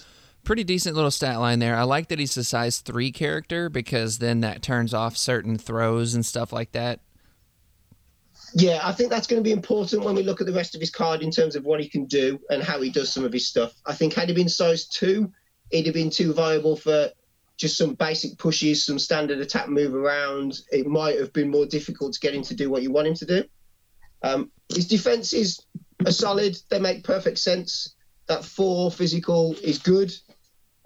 pretty decent little stat line there. I like that he's a size three character because then that turns off certain throws and stuff like that. Yeah, I think that's going to be important when we look at the rest of his card in terms of what he can do and how he does some of his stuff. I think had he been size two, he'd have been too viable for just some basic pushes, some standard attack move around. It might have been more difficult to get him to do what you want him to do. Um, his defenses are solid; they make perfect sense. That four physical is good.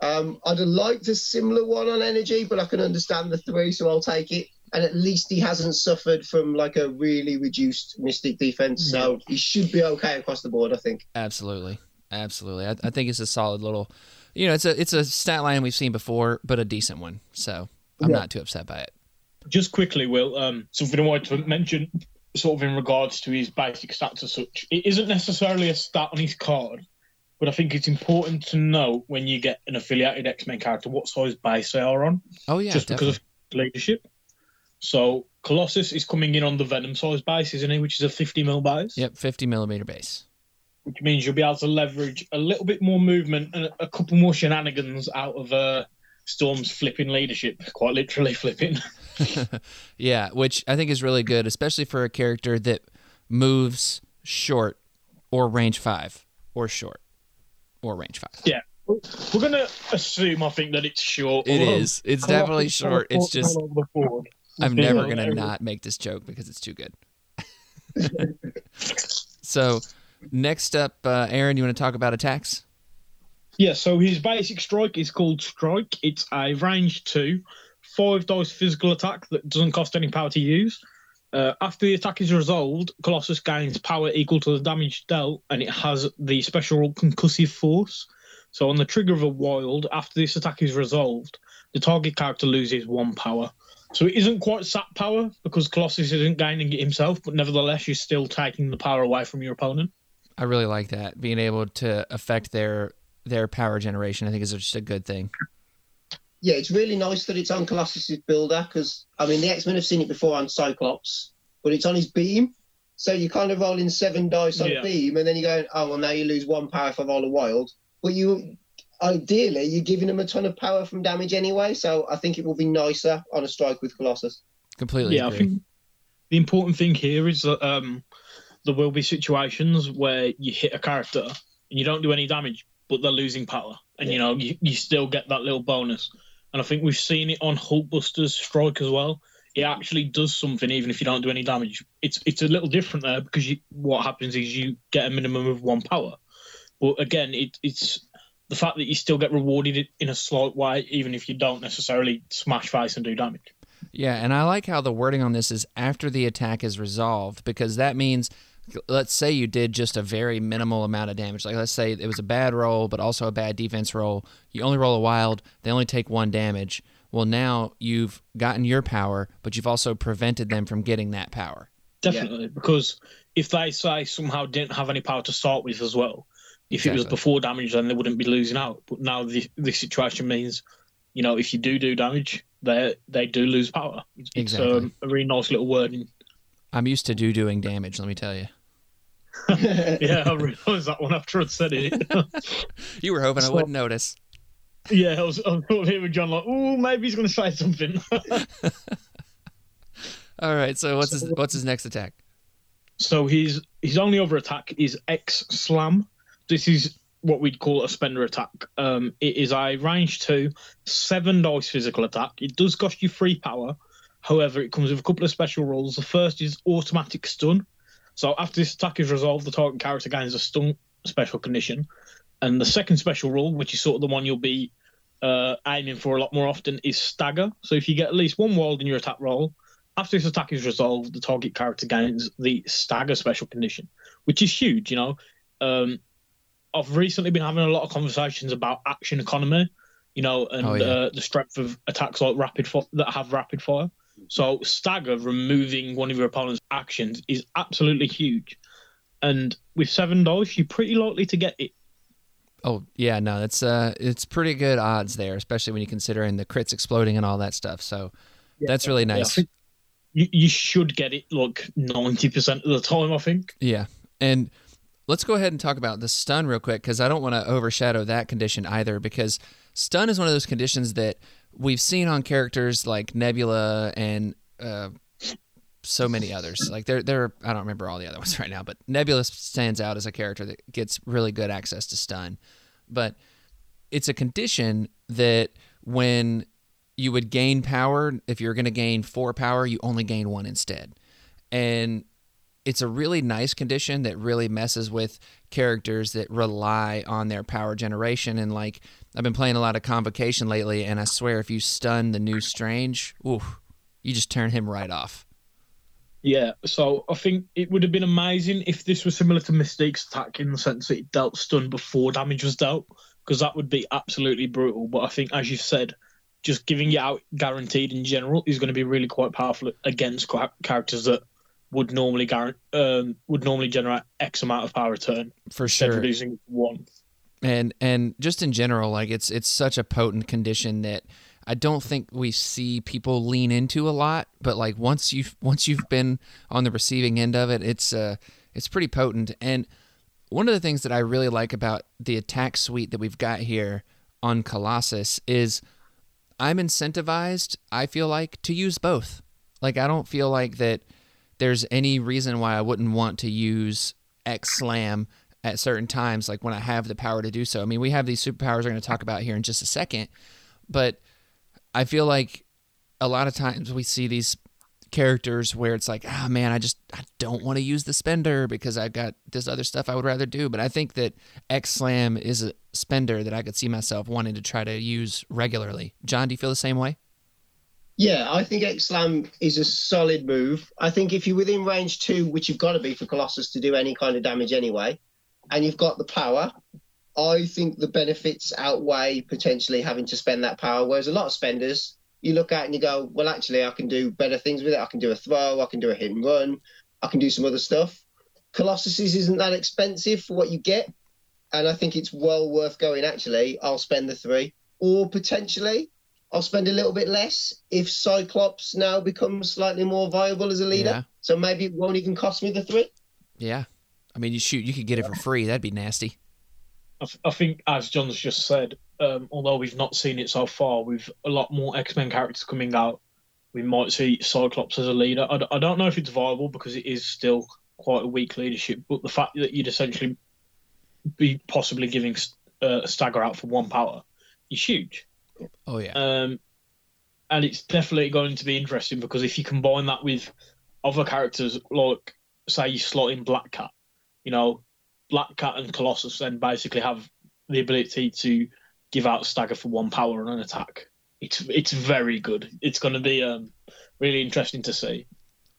Um, I'd have liked a similar one on energy, but I can understand the three, so I'll take it. And at least he hasn't suffered from like a really reduced mystic defense, so he should be okay across the board. I think. Absolutely, absolutely. I, I think it's a solid little, you know, it's a it's a stat line we've seen before, but a decent one. So I'm Yeah. not too upset by it. Just quickly, Will, um, something I wanted to mention, sort of in regards to his basic stats as such. It isn't necessarily a stat on his card, but I think it's important to know when you get an affiliated X Men character what size base they are on, Oh yeah, just definitely. because of leadership. So Colossus is coming in on the Venom size base, isn't he? Which is a 50 mil base, Yep, 50 millimeter base. which means you'll be able to leverage a little bit more movement and a couple more shenanigans out of uh, Storm's flipping leadership, quite literally flipping. yeah, which I think is really good, especially for a character that moves short or range five or short or range five. Yeah. We're gonna assume, I think, that it's short. It although is. It's definitely short. It's just all over the board. I'm never gonna not make this joke because it's too good. so, next up, uh, Aaron, you want to talk about attacks? Yeah, so his basic strike is called Strike. It's a range two, five dice physical attack that doesn't cost any power to use. Uh, after the attack is resolved, Colossus gains power equal to the damage dealt, and it has the special rule concussive force. So on the trigger of a wild, after this attack is resolved, the target character loses one power. So it isn't quite sap power because Colossus isn't gaining it himself, but nevertheless, you're still taking the power away from your opponent. I really like that being able to affect their their power generation. I think is just a good thing. Yeah, it's really nice that it's on Colossus's builder because I mean the X Men have seen it before on Cyclops, but it's on his beam. So you're kind of rolling seven dice on Yeah. a beam, and then you're going, oh well, now you lose one power if I roll a wild. But you, ideally, you're giving them a ton of power from damage anyway. So I think it will be nicer on a strike with Colossus. Completely yeah, agree. I think the important thing here is that um, there will be situations where you hit a character and you don't do any damage, but they're losing power, and you know you, you still get that little bonus. And I think we've seen it on Hulkbuster's strike as well. It actually does something even if you don't do any damage. It's it's a little different there because you, what happens is you get a minimum of one power. But again, it, it's the fact that you still get rewarded in a slight way, even if you don't necessarily smash face and do damage. Yeah, and I like how the wording on this is after the attack is resolved because that means let's say you did just a very minimal amount of damage. Like let's say it was a bad roll but also a bad defense roll. You only roll a wild, they only take 1 damage. Well, now you've gotten your power, but you've also prevented them from getting that power. Definitely, because if they say somehow didn't have any power to start with as well, if it was before damage, then they wouldn't be losing out. But now the the situation means, you know, if you do do damage, they they do lose power. It's, it's um, a really nice little wording. I'm used to do doing damage, let me tell you. Yeah, I realised that one after I'd said it. You were hoping I wouldn't notice. yeah, I was, I was here with John like, oh, maybe he's going to say something. All right, so what's his what's his next attack? So his his only other attack is X Slam. This is what we'd call a spender attack. Um, it is a range two, seven dice physical attack. It does cost you three power. However, it comes with a couple of special rules. The first is automatic stun. So after this attack is resolved, the target character gains a stun special condition. And the second special rule, which is sort of the one you'll be uh, aiming for a lot more often, is stagger. So if you get at least one wild in your attack roll, after this attack is resolved, the target character gains the stagger special condition, which is huge. You know, um, I've recently been having a lot of conversations about action economy, you know, and Oh, yeah. uh, the strength of attacks like rapid fi- that have rapid fire. So stagger removing one of your opponent's actions is absolutely huge, and with seven dice, you're pretty likely to get it. Oh yeah, no, that's uh, it's pretty good odds there, especially when you're considering the crits exploding and all that stuff. So that's really nice. think you, you should get it like ninety percent of the time. I think. Yeah. And let's go ahead and talk about the stun real quick because I don't want to overshadow that condition either because stun is one of those conditions that we've seen on characters like Nebula and uh, so many others. Like there, there, I don't remember all the other ones right now, but Nebula stands out as a character that gets really good access to stun. But it's a condition that when you would gain power, if you're going to gain four power, you only gain one instead. And it's a really nice condition that really messes with characters that rely on their power generation. And like I've been playing a lot of Convocation lately, and I swear if you stun the new Strange, ooh, you just turn him right off. Yeah, so I think it would have been amazing if this was similar to Mystique's attack in the sense that it dealt stun before damage was dealt, because that would be absolutely brutal. But I think, as you've said, just giving it out guaranteed in general is going to be really quite powerful against characters that would normally guarant- um, would normally generate X amount of power return For sure. reducing one. And and just in general, like it's it's such a potent condition that I don't think we see people lean into a lot. But like once you've once you've been on the receiving end of it, it's uh it's pretty potent. And one of the things that I really like about the attack suite that we've got here on Colossus is I'm incentivized, I feel like, to use both. Like I don't feel like that there's any reason why I wouldn't want to use X Slam at certain times, like when I have the power to do so. I mean, we have these superpowers we're going to talk about here in just a second, but I feel like a lot of times we see these characters where it's like, ah, oh, man, I just I don't want to use the spender because I've got this other stuff I would rather do. But I think that X Slam is a spender that I could see myself wanting to try to use regularly. John, do you feel the same way? Yeah, I think X Slam is a solid move. I think if you're within range two, which you've got to be for Colossus to do any kind of damage anyway, and you've got the power, I think the benefits outweigh potentially having to spend that power. Whereas a lot of spenders, you look at and you go, well, actually, I can do better things with it. I can do a throw, I can do a hit and run, I can do some other stuff. Colossus isn't that expensive for what you get. And I think it's well worth going, actually. I'll spend the three. Or potentially, I'll spend a little bit less if Cyclops now becomes slightly more viable as a leader. Yeah. So maybe it won't even cost me the three. Yeah. I mean, you shoot, you could get it for free. That'd be nasty. I, I think, as John's just said, um, although we've not seen it so far, with a lot more X Men characters coming out, we might see Cyclops as a leader. I, I don't know if it's viable because it is still quite a weak leadership, but the fact that you'd essentially be possibly giving uh, a stagger out for one power is huge. Oh yeah. Um, and it's definitely going to be interesting because if you combine that with other characters, like say you slot in Black Cat, you know, Black Cat and Colossus then basically have the ability to give out stagger for one power on an attack. It's it's very good. It's going to be um, really interesting to see.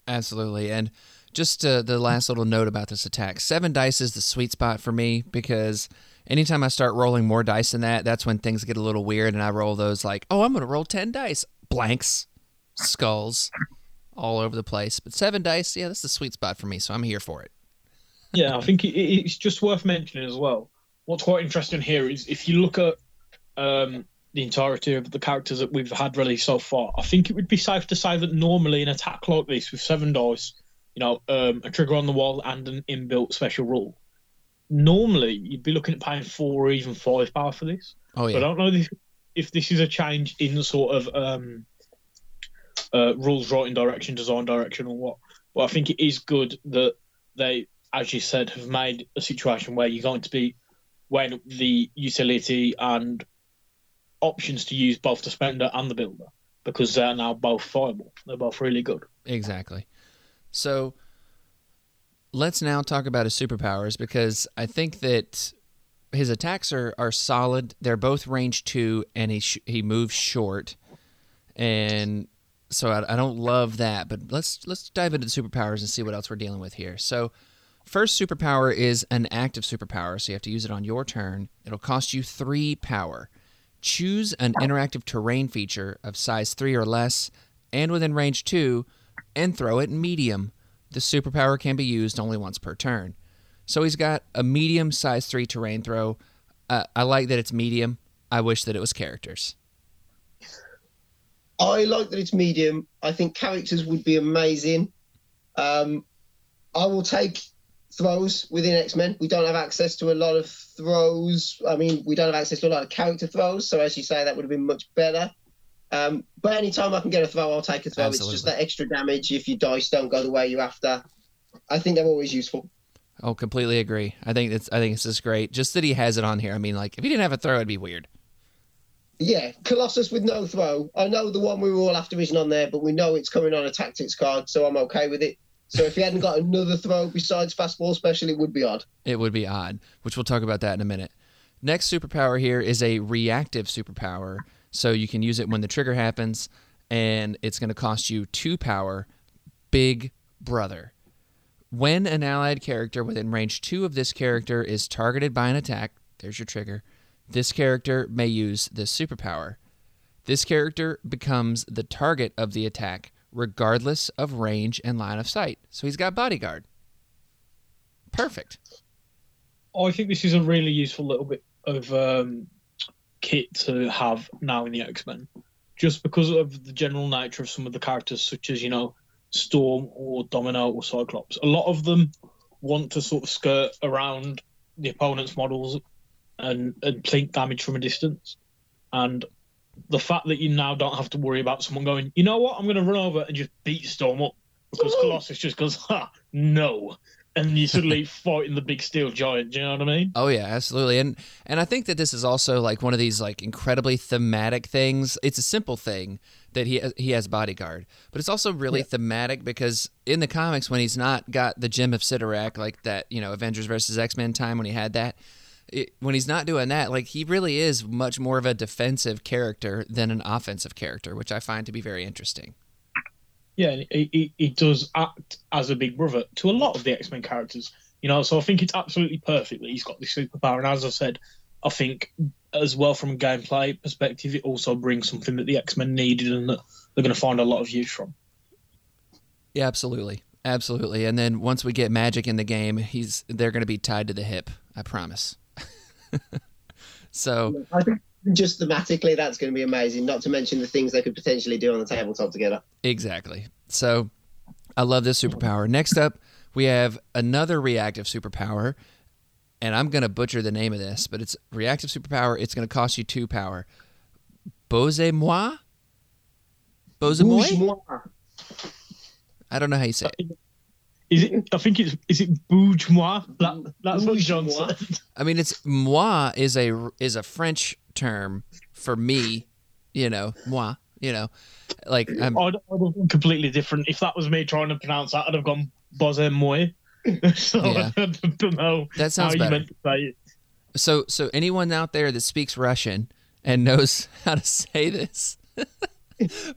Absolutely, and just uh, the last little note about this attack: seven dice is the sweet spot for me because anytime I start rolling more dice than that, that's when things get a little weird, and I roll those like, oh, I'm going to roll ten dice, blanks, skulls, all over the place. But seven dice, yeah, that's the sweet spot for me, so I'm here for it yeah, I think it, it's just worth mentioning as well. What's quite interesting here is if you look at um, the entirety of the characters that we've had released so far, I think it would be safe to say that normally an attack like this with seven dice, you know, um, a trigger on the wall and an inbuilt special rule, normally you'd be looking at paying four or even five power for this. Oh yeah. So I don't know if, if this is a change in the sort of um, uh, rules writing direction, design direction, or what. But I think it is good that they as you said, have made a situation where you're going to be weighing the utility and options to use both the spender and the builder because they're now both viable. They're both really good. Exactly. So let's now talk about his superpowers because I think that his attacks are, are solid. They're both range two, and he sh- he moves short, and so I, I don't love that. But let's let's dive into the superpowers and see what else we're dealing with here. So First superpower is an active superpower, so you have to use it on your turn. It'll cost you three power. Choose an interactive terrain feature of size three or less and within range two, and throw it medium. The superpower can be used only once per turn. So he's got a medium size three terrain throw. Uh, I like that it's medium. I wish that it was characters. I like that it's medium. I think characters would be amazing. Um, I will take throws within X Men. We don't have access to a lot of throws. I mean, we don't have access to a lot of character throws. So as you say, that would have been much better. Um, but anytime I can get a throw, I'll take a throw. Absolutely. It's just that extra damage if your dice don't go the way you're after. I think they're always useful. Oh, completely agree. I think it's I think this is great. Just that he has it on here. I mean, like if he didn't have a throw, it'd be weird. Yeah, Colossus with no throw. I know the one we were all after isn't on there, but we know it's coming on a tactics card, so I'm okay with it. So if he hadn't got another throw besides fastball special, it would be odd. It would be odd, which we'll talk about that in a minute. Next superpower here is a reactive superpower. So you can use it when the trigger happens, and it's going to cost you two power. Big Brother. When an allied character within range two of this character is targeted by an attack, there's your trigger, this character may use this superpower. This character becomes the target of the attack regardless of range and line of sight. So he's got bodyguard. Perfect. I think this is a really useful little bit of um, kit to have now in the X Men, just because of the general nature of some of the characters, such as you know Storm or Domino or Cyclops. A lot of them want to sort of skirt around the opponent's models and and plink damage from a distance, and the fact that you now don't have to worry about someone going, you know what, I'm going to run over and just beat Storm up because Colossus just goes, ha, no. And you suddenly fighting the big steel giant. Do you know what I mean? Oh yeah, absolutely. And and I think that this is also like one of these like incredibly thematic things. It's a simple thing that he he has bodyguard, but it's also really yeah. thematic because in the comics when he's not got the gem of Cyttorak like that, you know, Avengers versus X-Men time when he had that, it, when he's not doing that, like he really is much more of a defensive character than an offensive character, which I find to be very interesting. Yeah, he, he, he does act as a big brother to a lot of the X Men characters, you know. So I think it's absolutely perfect that he's got this superpower. And as I said, I think as well from a gameplay perspective, it also brings something that the X Men needed and that they're going to find a lot of use from. Yeah, absolutely, absolutely. And then once we get Magik in the game, he's they're going to be tied to the hip. I promise. so I think just thematically, that's going to be amazing. Not to mention the things they could potentially do on the tabletop together. Exactly. So I love this superpower. Next up, we have another reactive superpower, and I'm going to butcher the name of this, but it's reactive superpower. It's going to cost you two power. Bose moi? Bose moi? I don't know how you say it. Uh, Is it? I think it's. Is it bourgeois? That, that's what John said. I mean, it's moi is a is a French term for me. You know, moi. You know, like I'm. I'd, I'd have been completely different if that was me trying to pronounce that. I'd have gone boze moi. so yeah. I don't know. That sounds how better. You meant to say it. So, so anyone out there that speaks Russian and knows how to say this.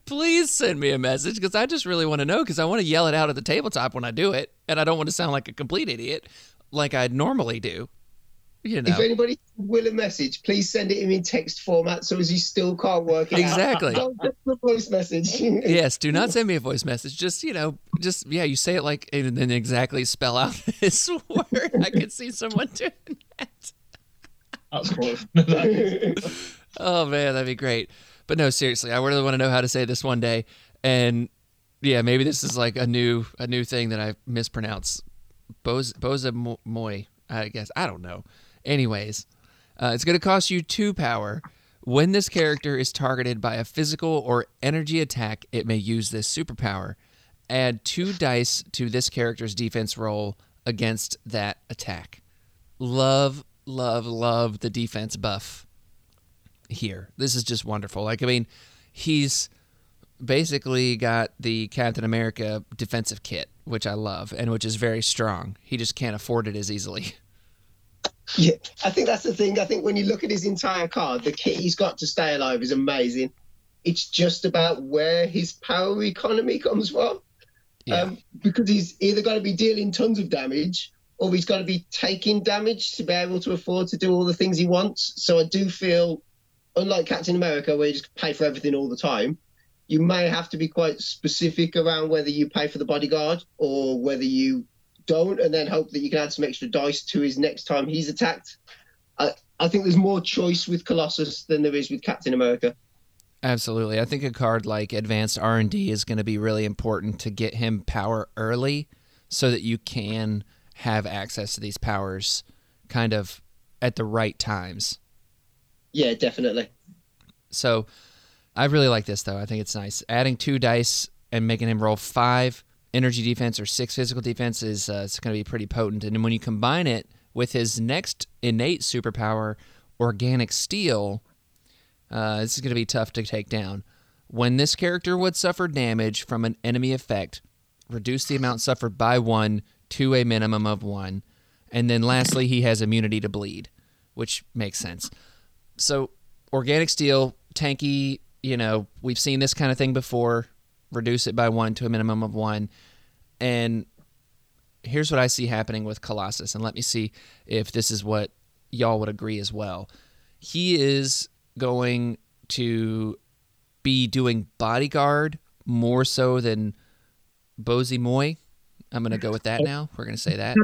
Please send me a message because I just really want to know because I want to yell it out at the tabletop when I do it, and I don't want to sound like a complete idiot like I normally do. You know. If anybody will a message, please send it in text format so as you still can't work it exactly. Don't just a voice message. yes, do not send me a voice message. Just you know, just yeah, you say it like and then exactly spell out this word. I could see someone doing that. That's cool. oh man, that'd be great. But no, seriously, I really want to know how to say this one day. And yeah, maybe this is like a new a new thing that I mispronounce. Boza Boza Moy, I guess. I don't know. Anyways, uh, it's going to cost you two power. When this character is targeted by a physical or energy attack, it may use this superpower. Add two dice to this character's defense roll against that attack. Love, love, love the defense buff here. This is just wonderful. Like, I mean, he's basically got the Captain America defensive kit, which I love and which is very strong. He just can't afford it as easily. Yeah, I think that's the thing. I think when you look at his entire card, the kit he's got to stay alive is amazing. It's just about where his power economy comes from. Yeah. Um, because he's either got to be dealing tons of damage or he's got to be taking damage to be able to afford to do all the things he wants. So I do feel unlike Captain America, where you just pay for everything all the time, you may have to be quite specific around whether you pay for the bodyguard or whether you don't, and then hope that you can add some extra dice to his next time he's attacked. I, I think there's more choice with Colossus than there is with Captain America. Absolutely, I think a card like Advanced R and D is going to be really important to get him power early, so that you can have access to these powers, kind of at the right times. Yeah, definitely. So I really like this though. I think it's nice. Adding two dice and making him roll five energy defense or six physical defense is uh, it's going to be pretty potent. And when you combine it with his next innate superpower, organic steel, uh, this is going to be tough to take down. When this character would suffer damage from an enemy effect, reduce the amount suffered by one to a minimum of one. And then lastly, he has immunity to bleed, which makes sense so organic steel, tanky, you know, we've seen this kind of thing before. Reduce it by one to a minimum of one. And here's what I see happening with Colossus, and let me see if this is what y'all would agree as well. He is going to be doing bodyguard more so than Bose Moi. I'm going to go with that now. We're going to say that.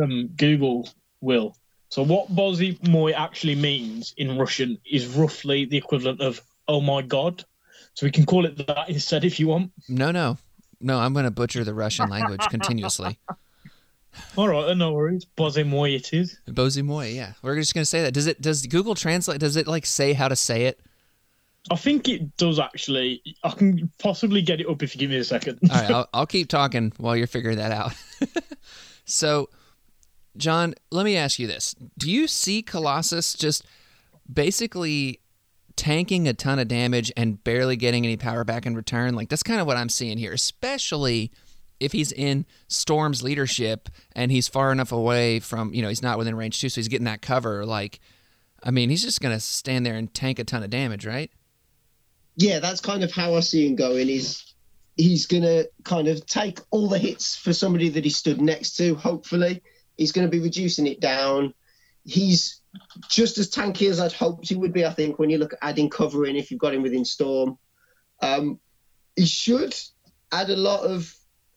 Um, Google will So what Bozy Moy actually means in Russian is roughly the equivalent of "Oh my God." So we can call it that instead if you want. No, no, no. I'm going to butcher the Russian language continuously. All right, no worries. Bozy Moy it is. Bozy Moy, yeah. We're just going to say that. Does it? Does Google Translate? Does it like say how to say it? I think it does actually. I can possibly get it up if you give me a second. All right, I'll, I'll keep talking while you're figuring that out. so, John, let me ask you this: Do you see Colossus just basically tanking a ton of damage and barely getting any power back in return? Like that's kind of what I'm seeing here, especially if he's in Storm's leadership and he's far enough away from, you know, he's not within range too, so he's getting that cover. Like, I mean, he's just gonna stand there and tank a ton of damage, right? Yeah, that's kind of how I see him going. He's he's gonna kind of take all the hits for somebody that he stood next to. Hopefully, he's going to be reducing it down. He's just as tanky as I'd hoped he would be. I think when you look at adding cover in, if you've got him within storm, um, he should add a lot of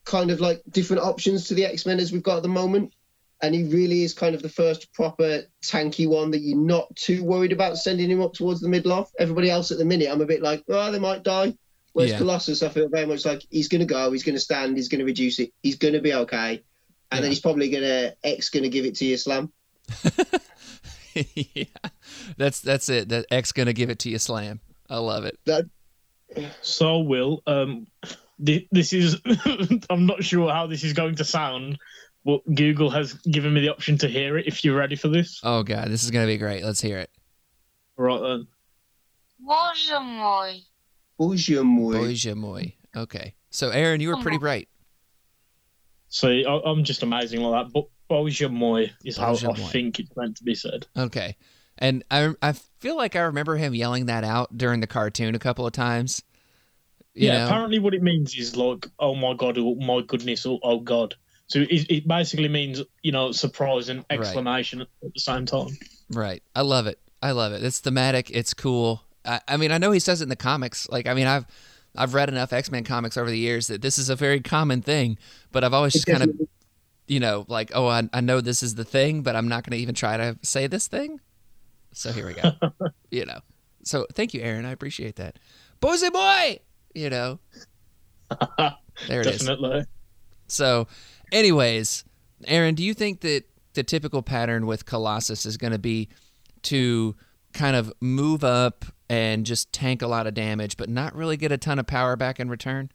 kind of like different options to the X Men as we've got at the moment. And he really is kind of the first proper tanky one that you're not too worried about sending him up towards the middle off. Everybody else at the minute, I'm a bit like, oh, they might die. Whereas Yeah. Colossus, I feel very much like he's going to go, he's going to stand, he's going to reduce it, he's going to be okay And Yeah. then he's probably going to, X going to give it to you, Slam. yeah, that's that's it. That X gonna give it to you, slam. I love it. That, So, Will, um, thi- this is. I'm not sure how this is going to sound, but Google has given me the option to hear it. If you're ready for this, Oh god, this is gonna be great. Let's hear it. right then. Боже мой. Bouge moi. Boja moi. Okay, so Aaron, you were pretty bright. See, I, I'm just amazing like that. But Moy is how I think it's meant to be said. Okay, and I I feel like I remember him yelling that out during the cartoon a couple of times. You yeah, know? apparently what it means is like, oh my god, oh my goodness, oh, oh god. So it, it basically means, you know, surprise and Right. exclamation at the same time. Right. I love it. I love it. It's thematic. It's cool. I, I mean, I know he says it in the comics. Like, I mean, I've I've read enough X Men comics over the years that this is a very common thing. But I've always just kind of, you know, like, oh, I, I know this is the thing, but I'm not going to even try to say this thing. So here we go. you know. So thank you, Aaron. I appreciate that. Boise boy. You know. There it is. Definitely. So, anyways, Aaron, do you think that the typical pattern with Colossus is going to be to kind of move up and just tank a lot of damage, but not really get a ton of power back in return?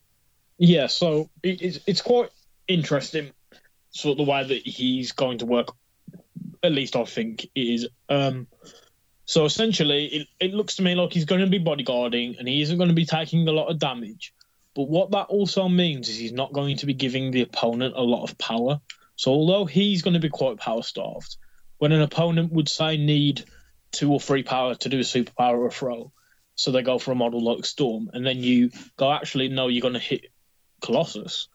Yeah, so it's it's quite interesting, sort of the way that he's going to work. At least I think it is. Um, so essentially, it, it looks to me like he's going to be bodyguarding, and he isn't going to be taking a lot of damage. But what that also means is he's not going to be giving the opponent a lot of power. So although he's going to be quite power starved, when an opponent would say need two or three power to do a superpower or a throw, so they go for a model like Storm, and then you go actually no, you're going to hit Colossus.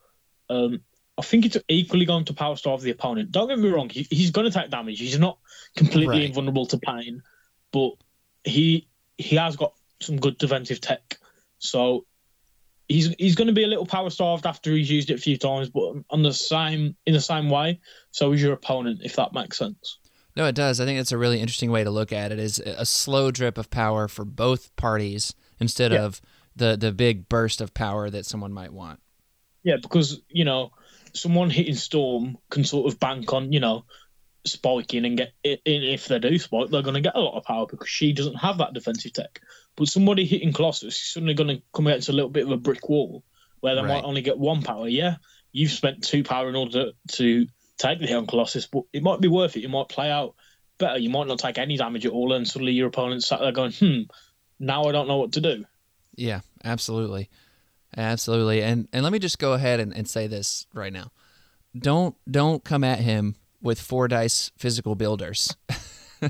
Um, I think it's equally going to power starve the opponent. Don't get me wrong, he, he's going to take damage. He's not completely Right. invulnerable to pain, but he he has got some good defensive tech. So he's he's going to be a little power starved after he's used it a few times, but on the same in the same way. So is your opponent, if that makes sense. No, it does. I think that's a really interesting way to look at it. Is a slow drip of power for both parties instead Yeah. of the the big burst of power that someone might want. Yeah, because you know, someone hitting Storm can sort of bank on you know spiking and get in if they do spike, they're going to get a lot of power because she doesn't have that defensive tech. But somebody hitting Colossus is suddenly going to come against a little bit of a brick wall where they Right. might only get one power. Yeah, you've spent two power in order to take the hit on Colossus, but it might be worth it. You might play out better. You might not take any damage at all, and suddenly your opponent's sat there going, "Hmm, now I don't know what to do." Yeah, absolutely. Absolutely. And and let me just go ahead and, and say this right now. Don't don't come at him with four dice physical builders.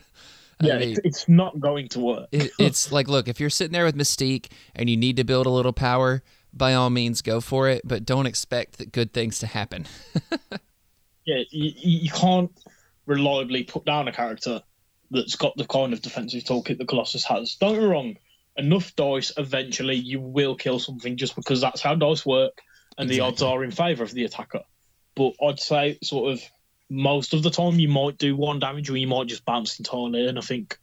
Yeah, mean, it's, it's not going to work. it, it's like look, if you're sitting there with Mystique and you need to build a little power, by all means go for it, but don't expect that good things to happen. yeah, you, you can't reliably put down a character that's got the kind of defensive toolkit that Colossus has. Don't get me wrong, enough dice, eventually you will kill something just because that's how dice work and the odds are in favour of the attacker. But I'd say, sort of, most of the time you might do one damage or you might just bounce entirely. And I think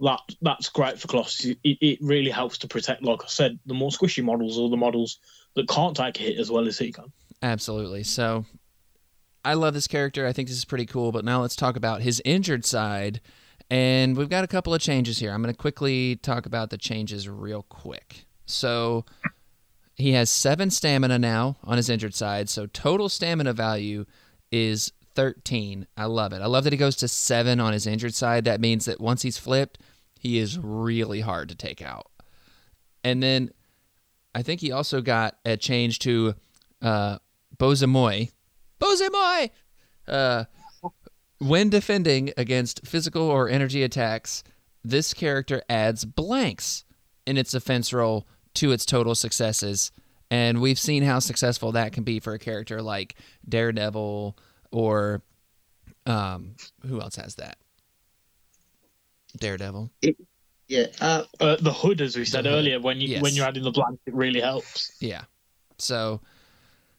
that that's great for Colossus. It, it really helps to protect, like I said, the more squishy models or the models that can't take a hit as well as he can. Absolutely. So I love this character. I think this is pretty cool. But now let's talk about his injured side. And we've got a couple of changes here. I'm going to quickly talk about the changes real quick. So he has seven stamina now on his injured side. So total stamina value is 13. I love it. I love that he goes to seven on his injured side. That means that once he's flipped, he is really hard to take out. And then I think he also got a change to uh, Bozemoy. Bozhe moy! Uh, when defending against physical or energy attacks, this character adds blanks in its offense roll to its total successes. And we've seen how successful that can be for a character like Daredevil or um, who else has that? Daredevil. Yeah. Uh, Uh, the hood, as we said hood, earlier, when you yes. when you're adding the blank, it really helps. Yeah. So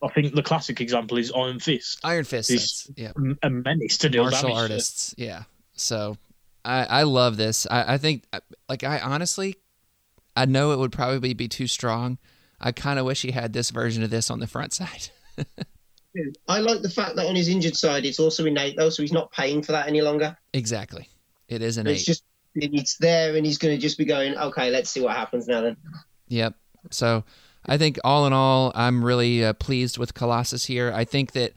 I think the classic example is Iron Fist, Iron Fist. He's- That's, yeah. M- a menace to deal martial damage. to. artists. Yeah. So I I love this. I I think uh, like I honestly I know it would probably be too strong. I kind of wish he had this version of this on the front side. I like the fact that on his injured side, it's also innate though, so he's not paying for that any longer. exactly. It is an It's just it's there, and he's going to just be going, okay, let's see what happens now. Then Yep. So I think all in all, I'm really uh, pleased with Colossus here. I think that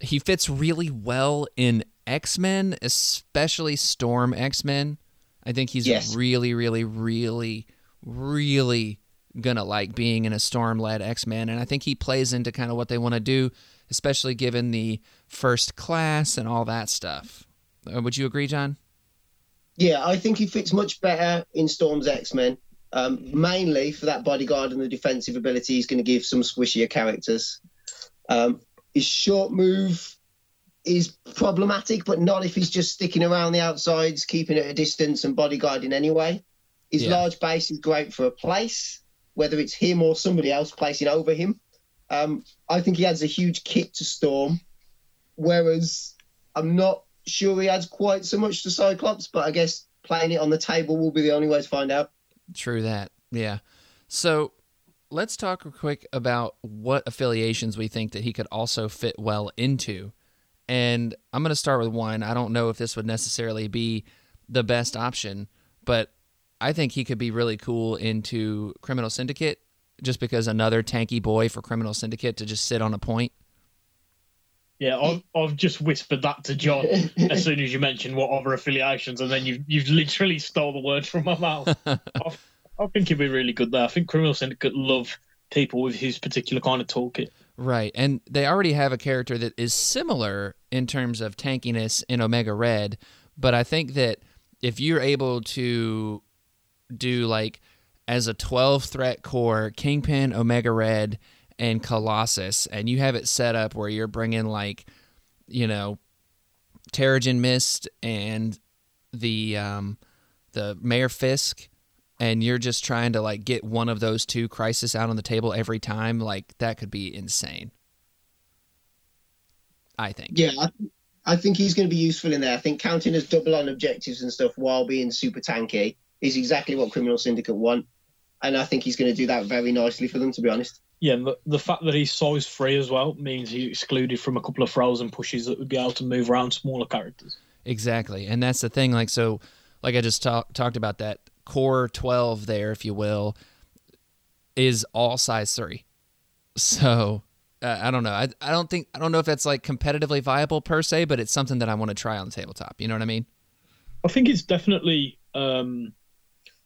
he fits really well in X Men, especially Storm X Men. I think he's Yes. really, really, really, really gonna like being in a Storm led X Men, and I think he plays into kind of what they want to do, especially given the first class and all that stuff. Uh, would you agree, John? Yeah, I think he fits much better in Storm's X Men. Um, mainly for that bodyguard and the defensive ability, he's going to give some squishier characters. Um, his short move is problematic, but not if he's just sticking around the outsides, keeping at a distance and bodyguarding anyway. His Yeah. large base is great for a place, whether it's him or somebody else placing over him. Um, I think he adds a huge kick to Storm, whereas I'm not sure he adds quite so much to Cyclops, but I guess playing it on the table will be the only way to find out. True that. Yeah. So let's talk real quick about what affiliations we think that he could also fit well into. And I'm going to start with one. I don't know if this would necessarily be the best option, but I think he could be really cool into Criminal Syndicate just because another tanky boy for Criminal Syndicate to just sit on a point. Yeah, I've, I've just whispered that to John as soon as you mentioned what other affiliations, and then you've you've literally stole the words from my mouth. I, I think he'd be really good there. I think Criminal Syndicate love people with his particular kind of toolkit. Right. And they already have a character that is similar in terms of tankiness in Omega Red, but I think that if you're able to do like as a 12 threat core, Kingpin, Omega Red, and Colossus, and you have it set up where you're bringing like, you know, Terrigen Mist and the um, the Mayor Fisk, and you're just trying to like get one of those two crisis out on the table every time, like that could be insane. I think. Yeah, I, I think he's going to be useful in there. I think counting as double on objectives and stuff while being super tanky is exactly what Criminal Syndicate want. And I think he's going to do that very nicely for them, to be honest. Yeah, and the, the fact that he's size free as well means he's excluded from a couple of throws and pushes that would be able to move around smaller characters. Exactly. And that's the thing. Like, so, like I just talk, talked about that core 12 there, if you will, is all size three. So, uh, I don't know. I, I don't think, I don't know if that's like competitively viable per se, but it's something that I want to try on the tabletop. You know what I mean? I think it's definitely um,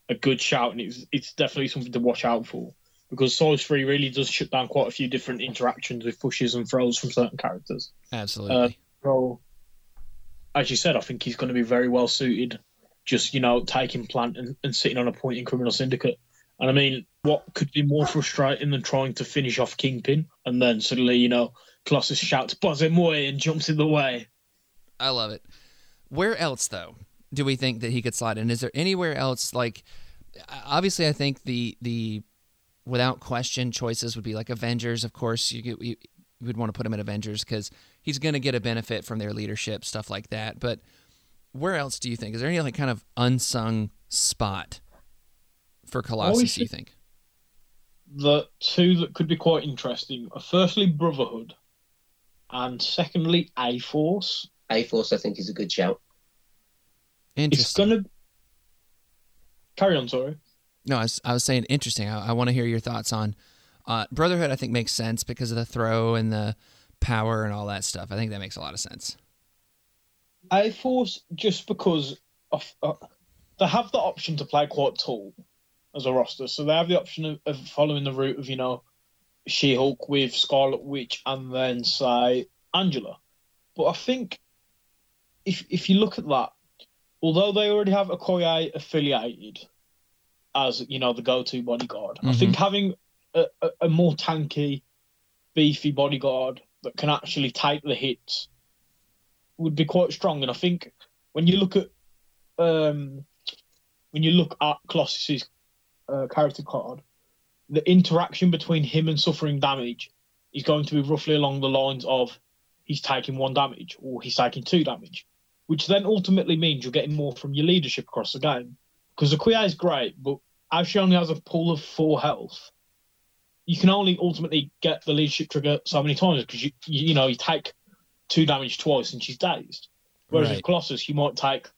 a good shout, and it's it's definitely something to watch out for because size three really does shut down quite a few different interactions with pushes and throws from certain characters. Absolutely. Uh, so, as you said, I think he's going to be very well suited. Just you know, taking plant and, and sitting on a point in Criminal Syndicate. And I mean, what could be more frustrating than trying to finish off Kingpin and then suddenly, you know, Colossus shouts "Buzz him away" and jumps in the way. I love it. Where else though do we think that he could slide in? Is there anywhere else like obviously I think the the without question choices would be like Avengers, of course. You, get, you you would want to put him in Avengers cuz he's going to get a benefit from their leadership, stuff like that. But where else do you think? Is there any like kind of unsung spot for Colossus? You think? The two that could be quite interesting are firstly Brotherhood, and secondly A Force. A Force, I think, is a good shout. It's Interesting. gonna carry on. Sorry. No, I was, I was saying interesting. I, I want to hear your thoughts on uh, Brotherhood. I think makes sense because of the throw and the power and all that stuff. I think that makes a lot of sense. A Force just because of, uh, they have the option to play quite tall as a roster, so they have the option of, of following the route of you know She-Hulk with Scarlet Witch and then say Angela. But I think if if you look at that, although they already have Okoye affiliated as you know the go-to bodyguard, I think having a, a, a more tanky, beefy bodyguard that can actually take the hits would be quite strong. And I think when you look at um, when you look at Colossus's uh, character card, the interaction between him and suffering damage is going to be roughly along the lines of he's taking one damage or he's taking two damage, which then ultimately means you're getting more from your leadership across the game. Because Okoye is great, but as she only has a pool of four health, you can only ultimately get the leadership trigger so many times because you, you you know you take two damage twice and she's dazed. Whereas Right. with Colossus, you might take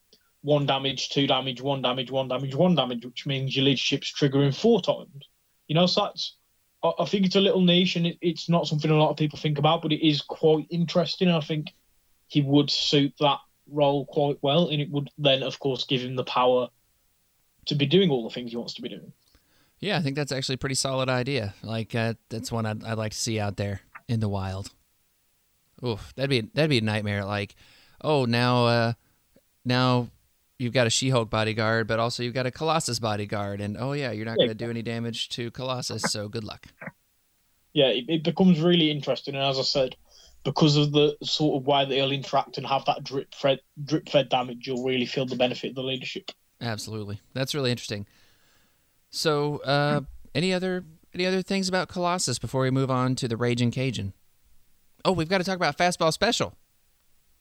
one damage, two damage, one damage, one damage, one damage, which means your leadership's triggering four times. You know, so that's I, I think it's a little niche and it, it's not something a lot of people think about, but it is quite interesting. I think he would suit that role quite well, and it would then, of course, give him the power to be doing all the things he wants to be doing. Yeah, I think that's actually a pretty solid idea. Like uh, that's one I'd, I'd like to see out there in the wild. Oof, that'd be that'd be a nightmare. Like, oh now uh, now you've got a She-Hulk bodyguard, but also you've got a Colossus bodyguard, and oh yeah, you're not going to do any damage to Colossus, so good luck. yeah, it, it becomes really interesting. And as I said, because of the sort of way that he'll interact and have that drip fed, drip fed damage, you'll really feel the benefit of the leadership. Absolutely, that's really interesting. So, uh, any other any other things about Colossus before we move on to the Raging Cajun? Oh, we've got to talk about fastball special.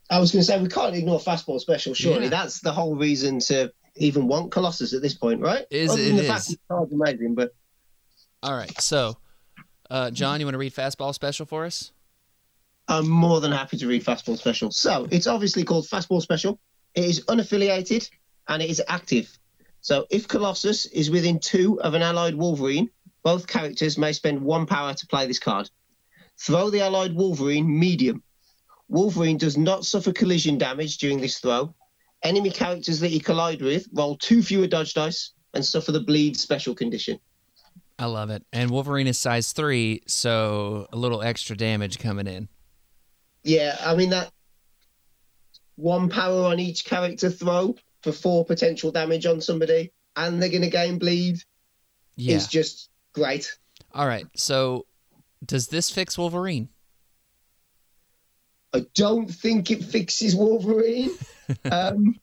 I was going to say we can't ignore fastball special. Surely Yeah. that's the whole reason to even want Colossus at this point, right? Is- Other it than the is. fact that card's amazing, but All right, so uh, John, you want to read fastball special for us? I'm more than happy to read Fastball Special. So it's obviously called Fastball Special. It is unaffiliated and it is active. So if Colossus is within two of an allied Wolverine, both characters may spend one power to play this card. Throw the allied Wolverine medium. Wolverine does not suffer collision damage during this throw. Enemy characters that you collide with roll two fewer dodge dice and suffer the bleed special condition. I love it. And Wolverine is size three, so a little extra damage coming in. Yeah, I mean that one power on each character throw for four potential damage on somebody, and they're gonna gain bleed Yeah. is just great. All right. So, does this fix Wolverine? I don't think it fixes Wolverine. um,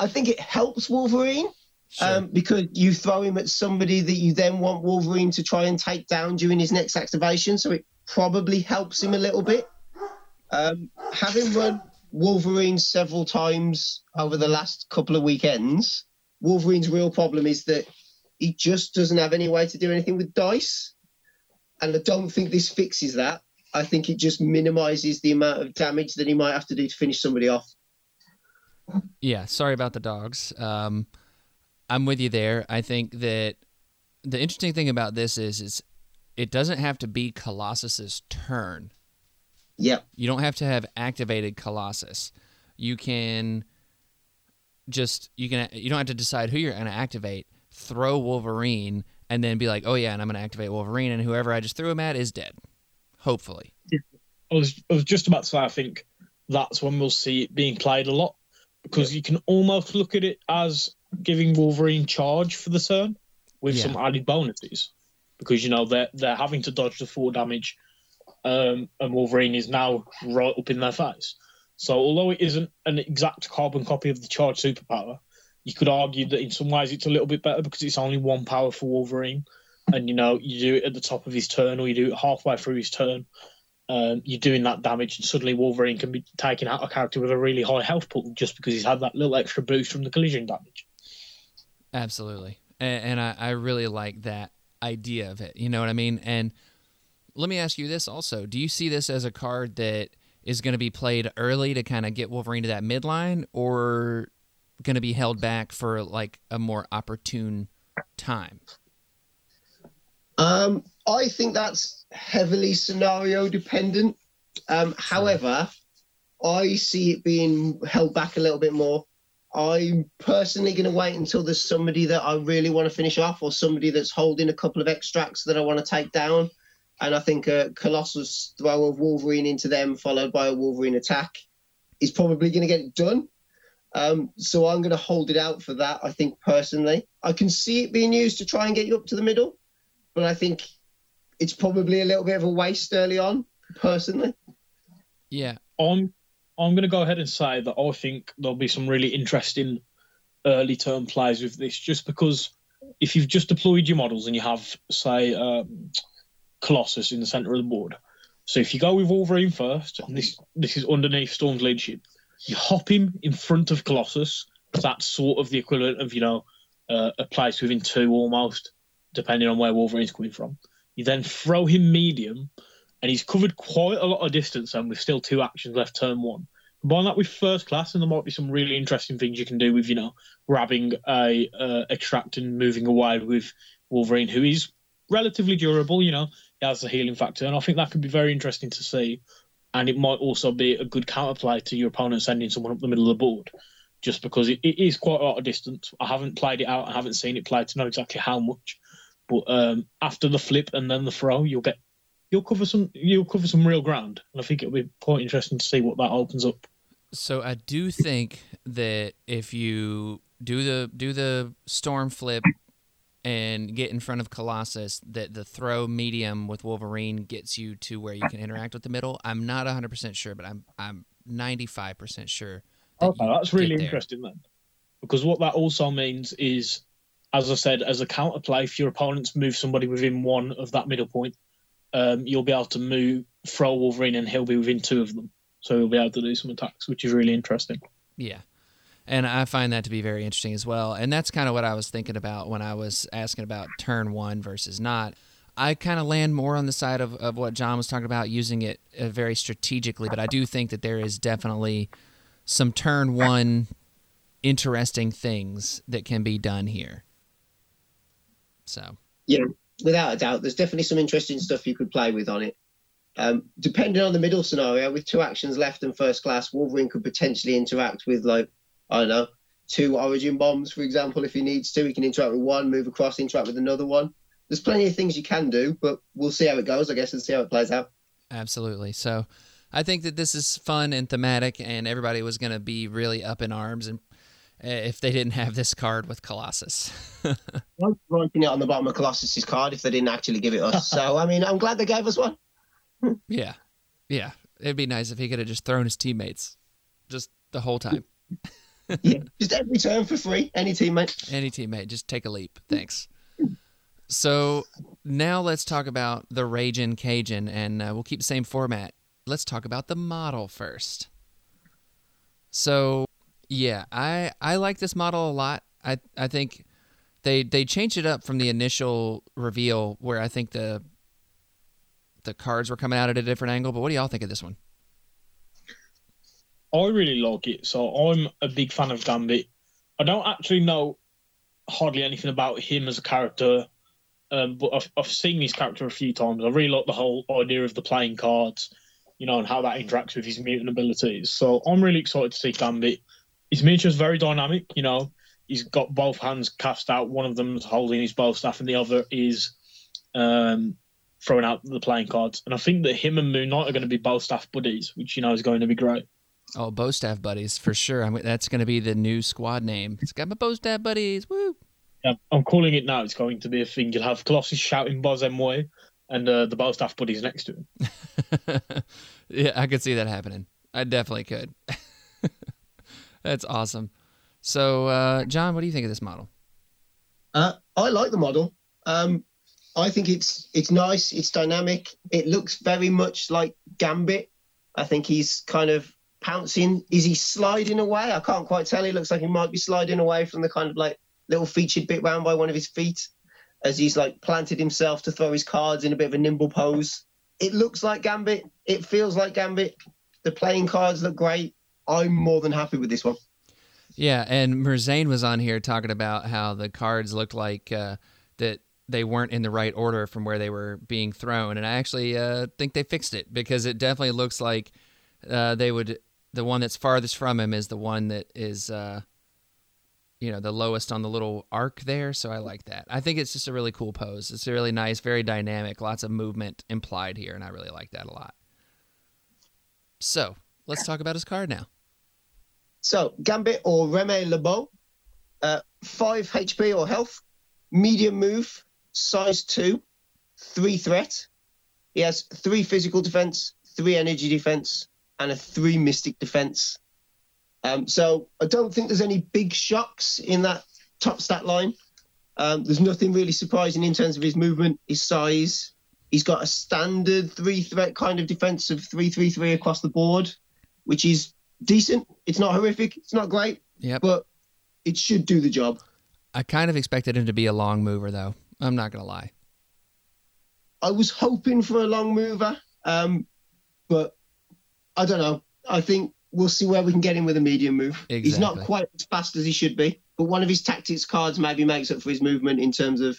I think it helps Wolverine Sure. um, because you throw him at somebody that you then want Wolverine to try and take down during his next activation, so it probably helps him a little bit. Um, having run Wolverine several times over the last couple of weekends, Wolverine's real problem is that he just doesn't have any way to do anything with dice. And I don't think this fixes that. I think it just minimizes the amount of damage that he might have to do to finish somebody off. Yeah, sorry about the dogs. Um, I'm with you there. I think that the interesting thing about this is, is it doesn't have to be Colossus's turn. Yep. You don't have to have activated Colossus. You can just you can you don't have to decide who you're going to activate. Throw Wolverine and then be like, oh yeah, and I'm going to activate Wolverine, and whoever I just threw him at is dead. Hopefully. I was, I was just about to say, I think that's when we'll see it being played a lot because you can almost look at it as giving Wolverine charge for the turn with Yeah. some added bonuses because you know they're they're having to dodge the four damage, um, and Wolverine is now right up in their face. So although it isn't an exact carbon copy of the charge superpower, you could argue that in some ways it's a little bit better because it's only one power for Wolverine, and you know you do it at the top of his turn or you do it halfway through his turn um, you're doing that damage, and suddenly Wolverine can be taking out a character with a really high health pool just because he's had that little extra boost from the collision damage. Absolutely. And, and I, I really like that idea of it. You know what I mean? And let me ask you this also. Do you see this as a card that is going to be played early to kind of get Wolverine to that midline or going to be held back for like a more opportune time? Um, I think that's heavily scenario dependent. Um, however, I see it being held back a little bit more. I'm personally going to wait until there's somebody that I really want to finish off, or somebody that's holding a couple of extracts that I want to take down. And I think a Colossus throw of Wolverine into them, followed by a Wolverine attack, is probably going to get it done. Um, so I'm going to hold it out for that. I think personally, I can see it being used to try and get you up to the middle, but I think it's probably a little bit of a waste early on. Personally, Yeah. I'm I'm going to go ahead and say that I think there'll be some really interesting early term plays with this, just because if you've just deployed your models and you have, say, um, Colossus in the center of the board, so if you go with Wolverine first, and this this is underneath Storm's leadership, you hop him in front of Colossus. That's sort of the equivalent of you know uh, a place within two almost, depending on where Wolverine's coming from. You then throw him medium, and he's covered quite a lot of distance, and with still two actions left, turn one. Combine that with first class, and there might be some really interesting things you can do with, you know, grabbing a uh, extract and moving away with Wolverine, who is relatively durable. You know, has a healing factor, and I think that could be very interesting to see. And it might also be a good counterplay to your opponent sending someone up the middle of the board, just because it, it is quite a lot of distance. I haven't played it out, I haven't seen it played to know exactly how much. But um, after the flip and then the throw, you'll get you'll cover some you'll cover some real ground, and I think it'll be quite interesting to see what that opens up. So I do think that if you do the do the storm flip and get in front of Colossus, that the throw medium with Wolverine gets you to where you can interact with the middle. I'm not 100 percent sure, but I'm I'm 95 percent sure. that Okay, that's really interesting then, because what that also means is, as I said, as a counterplay, if your opponents move somebody within one of that middle point, um, you'll be able to move throw Wolverine, and he'll be within two of them, so he'll be able to do some attacks, which is really interesting. Yeah. And I find that to be very interesting as well. And that's kind of what I was thinking about when I was asking about turn one versus not. I kind of land more on the side of, of what John was talking about, using it uh, very strategically. But I do think that there is definitely some turn one interesting things that can be done here. So, yeah, without a doubt, there's definitely some interesting stuff you could play with on it. Um, depending on the middle scenario, with two actions left and first class, Wolverine could potentially interact with like I don't know two Origin bombs, for example, if he needs to. He can interact with one, move across, interact with another one. There's plenty of things you can do, but we'll see how it goes, I guess, and see how it plays out. absolutely. So, I think that this is fun and thematic, and everybody was going to be really up in arms and uh, if they didn't have this card with Colossus. I'm writing it on the bottom of Colossus's card if they didn't actually give it us. so I mean, I'm glad they gave us one. Yeah. Yeah. It'd be nice if he could have just thrown his teammates just the whole time. Yeah, just every turn for free, any teammate. Any teammate, just take a leap. Thanks. So now let's talk about the Raging Cajun, and uh, we'll keep the same format. Let's talk about the model first. So yeah, I I like this model a lot. I I think they they changed it up from the initial reveal where I think the the cards were coming out at a different angle. But what do y'all think of this one? I really like it, so I'm a big fan of Gambit. I don't actually know hardly anything about him as a character, um, but I've, I've seen his character a few times. I really like the whole idea of the playing cards, you know, and how that interacts with his mutant abilities. So I'm really excited to see Gambit. His miniature's very dynamic, you know. He's got both hands cast out. One of them's holding his bow staff, and the other is um, throwing out the playing cards. And I think that him and Moon Knight are going to be bow staff buddies, which you know is going to be great. Oh, bow staff buddies for sure. I mean, that's going to be the new squad name. It's got my bow staff buddies. Woo! Yeah, I'm calling it now. It's going to be a thing. You'll have Colossus shouting Bozhe moy and uh, the bow staff buddies next to him. yeah, I could see that happening. I definitely could. that's awesome. So, uh, John, what do you think of this model? Uh, I like the model. Um, I think it's it's nice. It's dynamic. It looks very much like Gambit. I think he's kind of pouncing. Is he sliding away? I can't quite tell. He looks like he might be sliding away from the kind of like little featured bit round by one of his feet as he's like planted himself to throw his cards in a bit of a nimble pose. It looks like Gambit. It feels like Gambit. The playing cards look great. I'm more than happy with this one. Yeah, and Merzane was on here talking about how the cards looked like uh, that they weren't in the right order from where they were being thrown, and I actually uh, think they fixed it because it definitely looks like uh, they would. The one that's farthest from him is the one that is, uh, you know, the lowest on the little arc there. So I like that. I think it's just a really cool pose. It's really nice, very dynamic, lots of movement implied here, and I really like that a lot. So let's talk about his card now. So Gambit or Remy LeBeau, uh, five HP or health, medium move, size two, three threat. He has three physical defense, three energy defense, and a three mystic defense. Um, so I don't think there's any big shocks in that top stat line. Um, there's nothing really surprising in terms of his movement, his size. He's got a standard three threat kind of defense of three three three across the board, which is decent. It's not horrific. It's not great, Yep. but it should do the job. I kind of expected him to be a long mover, though. I'm not gonna lie. I was hoping for a long mover, um, but I don't know. I think we'll see where we can get him with a medium move. He's not quite as fast as he should be, but one of his tactics cards maybe makes up for his movement in terms of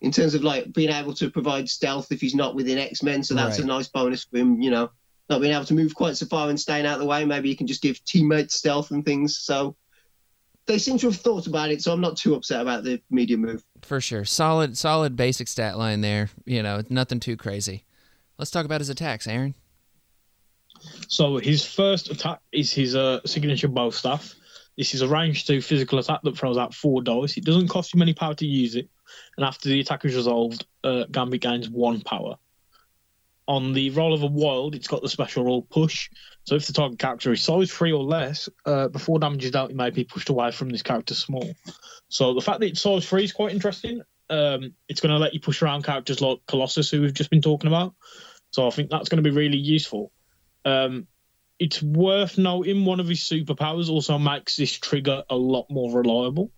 in terms of like being able to provide stealth if he's not within X Men. So that's Right. a nice bonus for him. You know, not being able to move quite so far and staying out of the way. Maybe you can just give teammates stealth and things. So they seem to have thought about it. So I'm not too upset about the medium move. For sure. Solid, solid basic stat line there. You know, nothing too crazy. Let's talk about his attacks, Aaron. So his first attack is his uh, signature bow staff. This is a range two physical attack that throws out four dice. It doesn't cost him any power to use it, and after the attack is resolved, uh, Gambit gains one power. On the roll of a wild, it's got the special roll push. So if the target character is size three or less, uh, before damage is dealt, it may be pushed away from this character small. So the fact that it's size three is quite interesting. Um, it's going to let you push around characters like Colossus, who we've just been talking about. So I think that's going to be really useful. Um, it's worth noting one of his superpowers also makes this trigger a lot more reliable.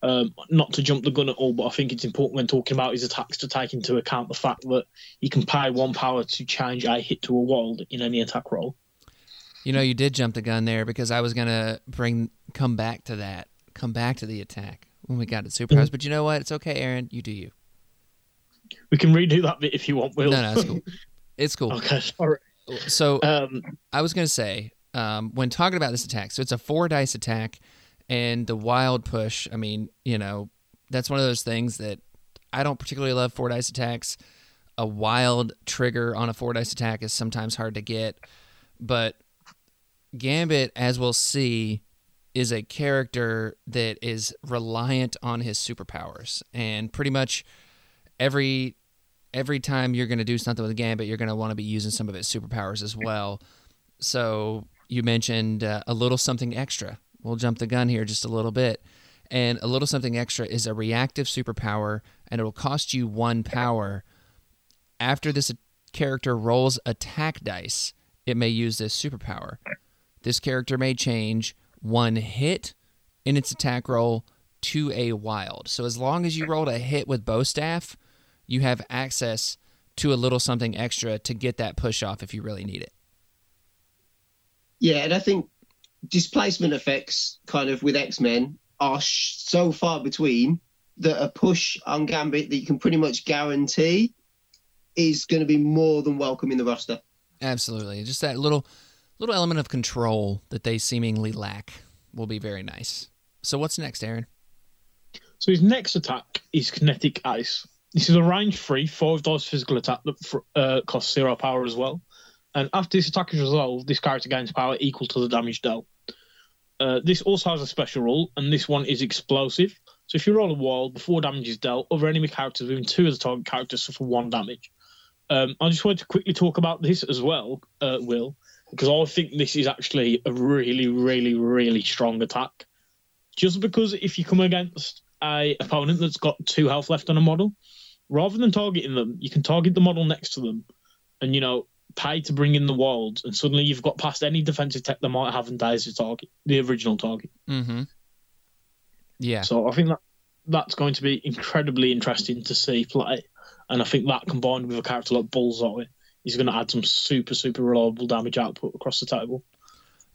Um, not to jump the gun at all, but I think it's important when talking about his attacks to take into account the fact that he can pay one power to change a hit to a wild in any attack roll. You know, you did jump the gun there because I was gonna bring come back to that, come back to the attack when we got to superpowers. But you know what? It's okay, Aaron. You do you. We can redo that bit if you want, Will. No, no, it's cool. It's cool. okay, sorry. So Um, I was gonna say um, when talking about this attack, so it's a four dice attack, and the wild push. I mean, you know, that's one of those things that I don't particularly love four dice attacks. A wild trigger on a four dice attack is sometimes hard to get, but Gambit, as we'll see, is a character that is reliant on his superpowers, and pretty much every every time you're going to do something with the Gambit, you're going to want to be using some of its superpowers as well. So you mentioned uh, a little something extra. We'll jump the gun here just a little bit. And a little something extra is a reactive superpower, and it will cost you one power. After this character rolls attack dice, it may use this superpower. This character may change one hit in its attack roll to a wild. So as long as you rolled a hit with bow staff, you have access to a little something extra to get that push off if you really need it. Yeah, and I think displacement effects, kind of with X Men, are sh- so far between that a push on Gambit that you can pretty much guarantee is going to be more than welcome in the roster. Absolutely. Just that little little element of control that they seemingly lack will be very nice. So what's next, Aaron? So his next attack is Kinetic Ace. This is a range free, five dice physical attack that uh, costs zero power as well. And after this attack is resolved, this character gains power equal to the damage dealt. Uh, this also has a special rule, and this one is explosive. So if you roll a wild before damage is dealt, other enemy characters within two of the target characters suffer one damage. Um, I just wanted to quickly talk about this as well, uh, Will, because I think this is actually a really, really, really strong attack. Just because if you come against a opponent that's got two health left on a model, rather than targeting them, you can target the model next to them, and you know pay to bring in the wilds, and suddenly you've got past any defensive tech they might have and days to target the original target. Mm-hmm. Yeah. So I think that that's going to be incredibly interesting to see play, and I think that combined with a character like Bullseye is going to add some super super reliable damage output across the table.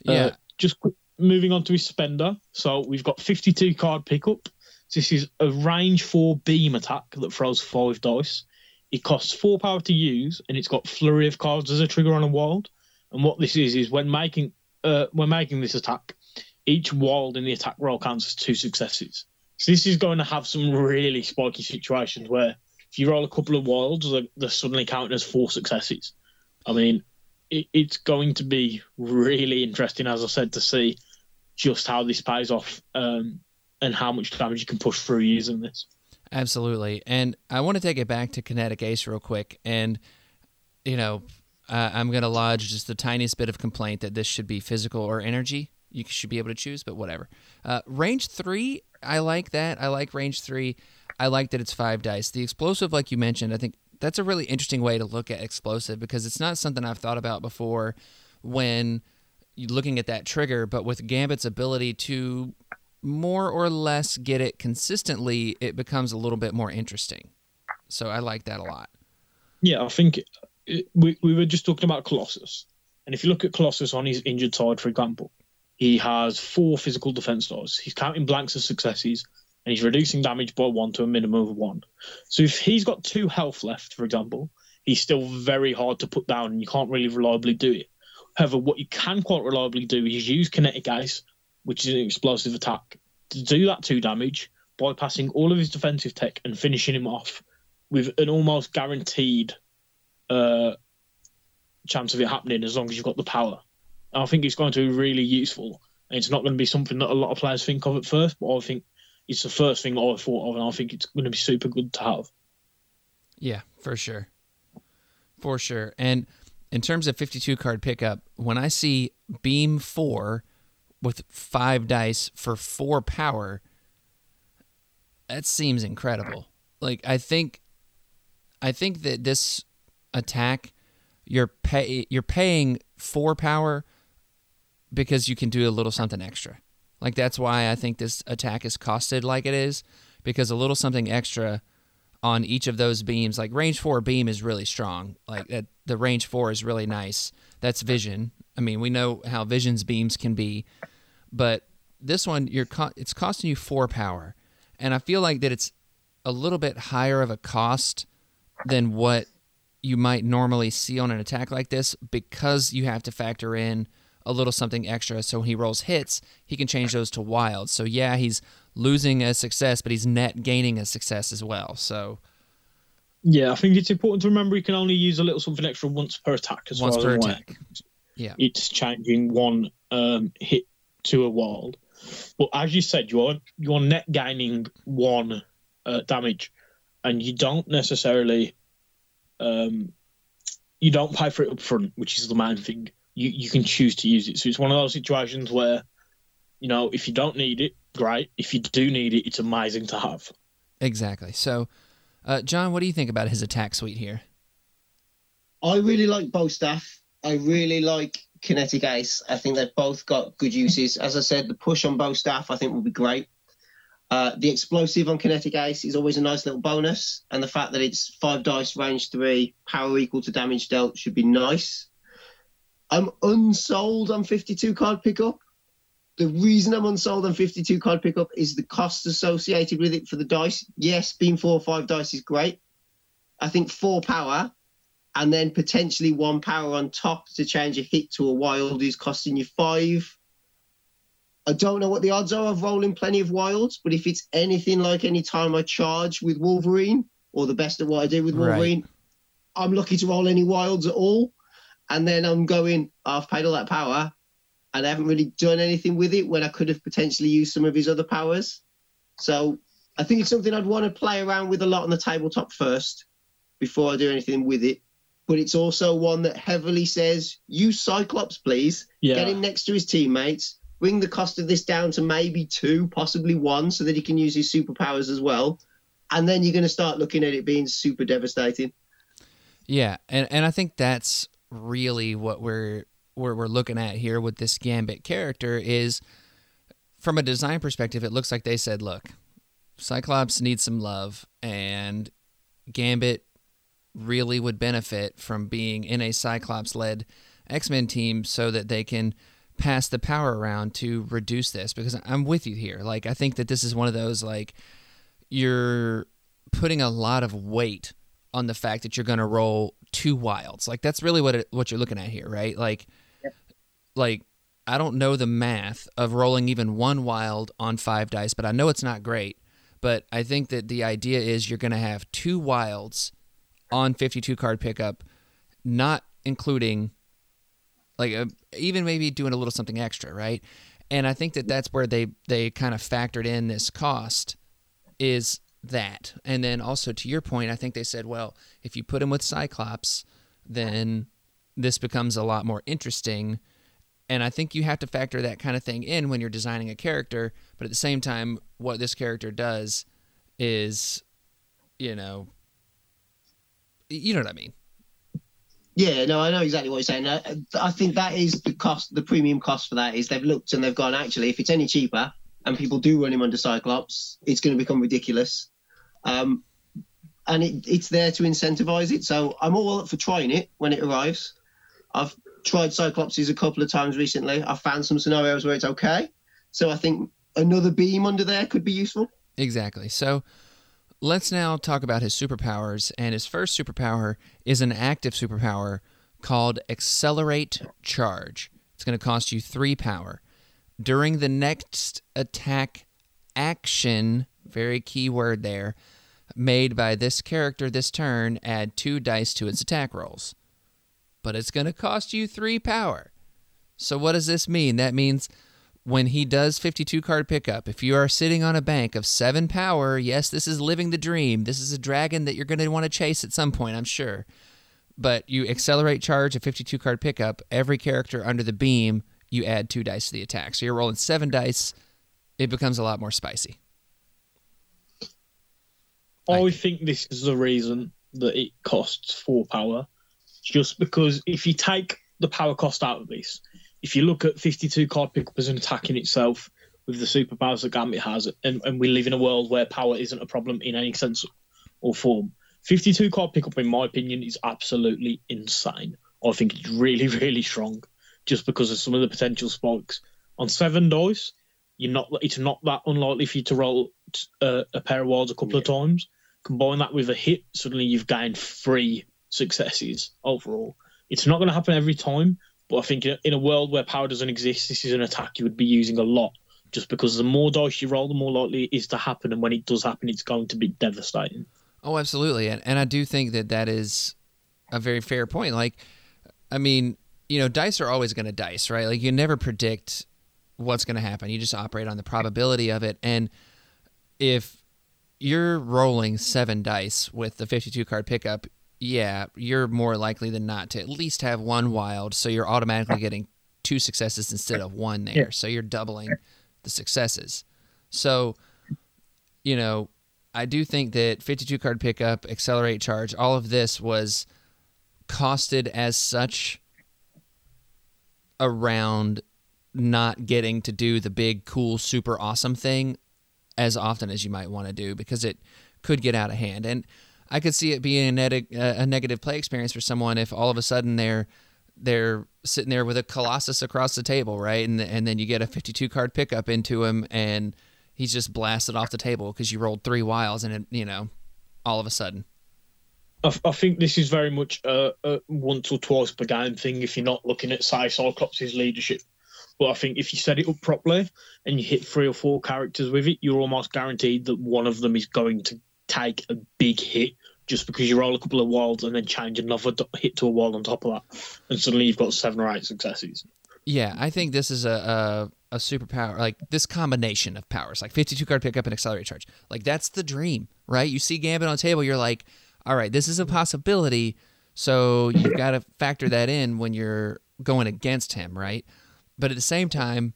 Yeah. Uh, just quick, moving on to his spender. So we've got 52 card pickup. This is a range four beam attack that throws five dice. It costs four power to use, and it's got flurry of cards as a trigger on a wild. And what this is is when making uh, when making this attack, each wild in the attack roll counts as two successes. So this is going to have some really spiky situations where if you roll a couple of wilds, they're, they're suddenly counted as four successes. I mean, it, it's going to be really interesting, as I said, to see just how this pays off um, and how much damage you can push through using this. Absolutely. And I want to take it back to Kinetic Ace real quick. And, you know, uh, I'm going to lodge just the tiniest bit of complaint that this should be physical or energy. You should be able to choose, but whatever. Uh, range three, I like that. I like range three. I like that it's five dice. The explosive, like you mentioned, I think that's a really interesting way to look at explosive because it's not something I've thought about before when looking at that trigger. But with Gambit's ability to more or less get it consistently, it becomes a little bit more interesting. So I like that a lot. Yeah, I think it, we, we were just talking about Colossus. And if you look at Colossus on his injured side, for example, he has four physical defense dice. He's counting blanks as successes, and he's reducing damage by one to a minimum of one. So if he's got two health left, for example, he's still very hard to put down, and you can't really reliably do it. However, what you can quite reliably do is use Kinetic Ace, which is an explosive attack, to do that two damage, bypassing all of his defensive tech and finishing him off with an almost guaranteed uh, chance of it happening as long as you've got the power. And I think it's going to be really useful. And it's not going to be something that a lot of players think of at first, but I think it's the first thing I thought of, and I think it's going to be super good to have. Yeah, for sure. For sure. And in terms of 52 card pickup, when I see Beam 4 with five dice for four power, that seems incredible. Like I think I think that this attack you're pay you're paying four power because you can do a little something extra. Like that's why I think this attack is costed like it is because a little something extra on each of those beams like range 4 beam is really strong. Like that the range 4 is really nice. That's vision. I mean, we know how vision's beams can be, but this one you're co- it's costing you 4 power. And I feel like that it's a little bit higher of a cost than what you might normally see on an attack like this because you have to factor in a little something extra. So when he rolls hits, he can change those to wild. So yeah, he's losing a success, but he's net gaining a success as well. So Yeah, I think it's important to remember you can only use a little something extra once per attack as once far per as I'm attack. Yeah. It's changing one um, hit to a wild. But as you said, you're you're net gaining one uh, damage, and you don't necessarily um, you don't pay for it up front, which is the main thing. You you can choose to use it. So it's one of those situations where, you know, if you don't need it, great. If you do need it, it's amazing to have. Exactly. So, uh, John, what do you think about his attack suite here? I really like bow staff. I really like kinetic ace. I think they've both got good uses. As I said, the push on bow staff I think will be great. Uh, the explosive on kinetic ace is always a nice little bonus, and the fact that it's five dice, range three, power equal to damage dealt should be nice. I'm unsold on 52 card pickup. The reason I'm unsold on 52 card pickup is the cost associated with it for the dice. Yes, being four or five dice is great. I think four power and then potentially one power on top to change a hit to a wild is costing you five. I don't know what the odds are of rolling plenty of wilds, but if it's anything like any time I charge with Wolverine or the best of what I do with Right. Wolverine, I'm lucky to roll any wilds at all. And then I'm going, I've paid all that power and I haven't really done anything with it when I could have potentially used some of his other powers. So I think it's something I'd want to play around with a lot on the tabletop first before I do anything with it. But it's also one that heavily says, use Cyclops, please. Yeah. Get him next to his teammates. bring the cost of this down to maybe two, possibly one, so that he can use his superpowers as well. And then you're going to start looking at it being super devastating. Yeah, and and I think that's really what we're what we're looking at here with this Gambit character is from a design perspective, it looks like they said, look, Cyclops needs some love, and Gambit really would benefit from being in a Cyclops led X Men team so that they can pass the power around to reduce this because I'm with you here. Like, I think that this is one of those, like, you're putting a lot of weight on the fact that you're going to roll two wilds. Like, that's really what it, what you're looking at here, right? Like, like I don't know the math of rolling even one wild on five dice, but I know it's not great. But I think that the idea is you're going to have two wilds on 52 card pickup, not including like a, even maybe doing a little something extra, right? And I think that that's where they they kind of factored in this cost is that. And then also to your point, I think they said, well, if you put him with Cyclops, then this becomes a lot more interesting. And I think you have to factor that kind of thing in when you're designing a character. But at the same time, what this character does is, you know, you know what I mean. Yeah, no, I know exactly what you're saying. I, I think that is the cost, the premium cost for that is they've looked and they've gone, actually, if it's any cheaper and people do run him under Cyclops, it's going to become ridiculous. Um, and it, it's there to incentivize it. So I'm all up for trying it when it arrives. I've tried Cyclopses a couple of times recently. I've found some scenarios where it's okay. So I think another beam under there could be useful. Exactly. So let's now talk about his superpowers. And his first superpower is an active superpower called Accelerate Charge. It's going to cost you three power. During the next attack action, very key word there, made by this character this turn, add two dice to its attack rolls. But it's going to cost you three power. So, what does this mean? That means when he does 52 card pickup, if you are sitting on a bank of seven power, yes, this is living the dream. This is a dragon that you're going to want to chase at some point, I'm sure. But you accelerate charge a 52 card pickup, every character under the beam, you add two dice to the attack. So you're rolling seven dice, it becomes a lot more spicy. I think this is the reason that it costs four power. Just because if you take the power cost out of this, if you look at 52 card pickup as an attack in itself with the superpowers that Gambit has, and, and we live in a world where power isn't a problem in any sense or form, 52 card pickup, in my opinion, is absolutely insane. I think it's really, really strong just because of some of the potential spikes. On seven dice, you're not it's not that unlikely for you to roll uh, a pair of wilds a couple of times. Combine that with a hit, suddenly you've gained three successes overall. It's not going to happen every time, but I think in a, world where power doesn't exist, this is an attack you would be using a lot. Just because the more dice you roll, the more likely it is to happen, and when it does happen, it's going to be devastating. Oh, absolutely. And, and I do think that that is a very fair point. Like, I mean, you know, dice are always going to dice, right? Like, you never predict what's going to happen. You just operate on the probability of it. And if you're rolling seven dice with the 52 card pickup, yeah, you're more likely than not to at least have one wild. So you're automatically getting two successes instead of one there. Yeah. So you're doubling the successes. So, you know, I do think that 52 card pickup, accelerate charge, all of this was costed as such around not getting to do the big, cool, super awesome thing as often as you might want to do because it could get out of hand. And I could see it being a, a negative play experience for someone if all of a sudden they're they're sitting there with a colossus across the table, right? And and then you get a 52 card pickup into him and he's just blasted off the table because you rolled three wilds and it, you know, all of a sudden. I, I think this is very much a, a once or twice per game thing if you're not looking at, say, Cyclops' leadership. But I think if you set it up properly and you hit three or four characters with it, you're almost guaranteed that one of them is going to take a big hit just because you roll a couple of wilds and then change another hit to a wild on top of that. And suddenly you've got seven or eight successes. Yeah, I think this is a, a a superpower like this combination of powers, like 52 card pickup and accelerate charge. Like that's the dream, right? You see Gambit on the table, you're like, all right, this is a possibility. So you've got to factor that in when you're going against him, right? But at the same time,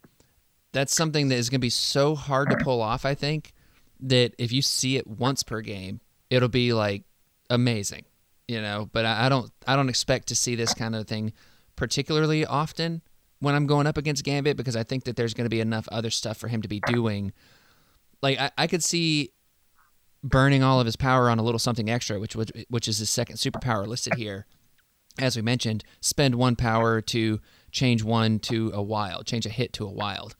that's something that is going to be so hard to pull off. I think that if you see it once per game, it'll be like amazing, you know. But I, I don't, I don't expect to see this kind of thing particularly often when I'm going up against Gambit because I think that there's going to be enough other stuff for him to be doing. Like I, I could see burning all of his power on a little something extra, which which, which is his second superpower listed here. As we mentioned, spend one power to change one to a wild, change a hit to a wild.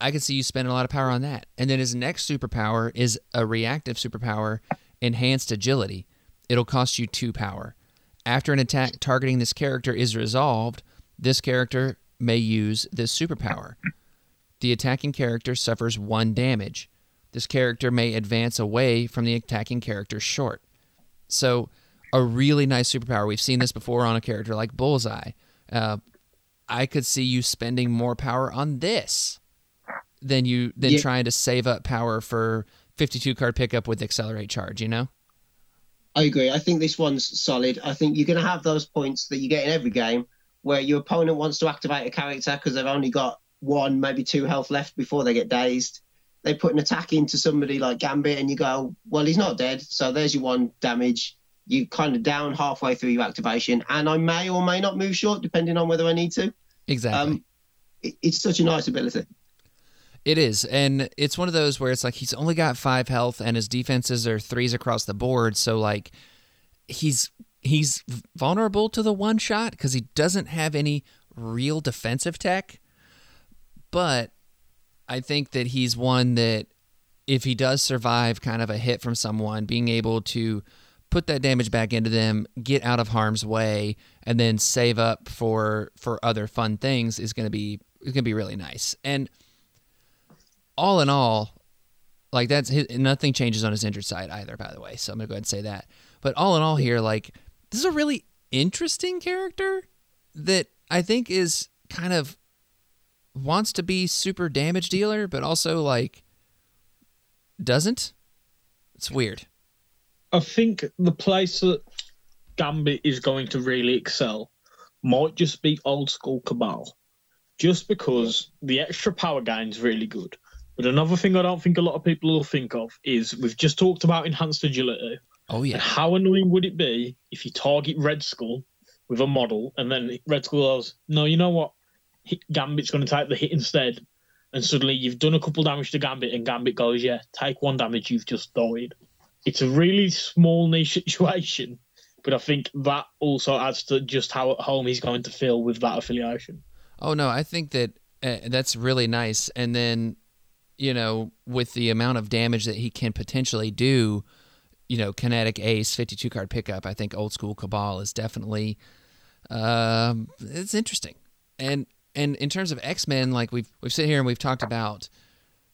I could see you spending a lot of power on that. And then his next superpower is a reactive superpower, enhanced agility. It'll cost you two power. After an attack targeting this character is resolved, this character may use this superpower. The attacking character suffers one damage. This character may advance away from the attacking character short. So, a really nice superpower. We've seen this before on a character like Bullseye. Uh, I could see you spending more power on this than you than Yeah. trying to save up power for 52 card pickup with accelerate charge. You know? I agree. I think this one's solid. I think you're going to have those points that you get in every game where your opponent wants to activate a character because they've only got one, maybe two health left before they get dazed. They put an attack into somebody like Gambit, and you go, "Well, he's not dead, so there's your one damage." You kind of down halfway through your activation, and I may or may not move short depending on whether I need to. Exactly. Um, it, it's such a nice ability. It is, and it's one of those where it's like he's only got five health, and his defenses are threes across the board. So like, he's he's vulnerable to the one shot because he doesn't have any real defensive tech. But I think that he's one that if he does survive kind of a hit from someone, being able to put that damage back into them, get out of harm's way, and then save up for for other fun things is going to be is going to be really nice. And all in all, like that's his, nothing changes on his injured side either. By the way, so I'm gonna go ahead and say that. But all in all, here, like this is a really interesting character that I think is kind of wants to be super damage dealer, but also like doesn't. It's weird. I think the place that Gambit is going to really excel might just be old school Cabal, just because the extra power gain is really good. But another thing I don't think a lot of people will think of is we've just talked about enhanced agility. Oh And yeah, how annoying would it be if you target Red Skull with a model and then Red Skull goes, no, you know what? Gambit's going to take the hit instead. And suddenly you've done a couple damage to Gambit and Gambit goes, yeah, take one damage, you've just died. It's a really small niche situation, but I think that also adds to just how at home he's going to feel with that affiliation. Oh no, I think that uh, that's really nice. And then, you know, with the amount of damage that he can potentially do, you know, kinetic ace, fifty-two card pickup. I think old school cabal is definitely, um, it's interesting. And and in terms of X Men, like we've we've sit here and we've talked about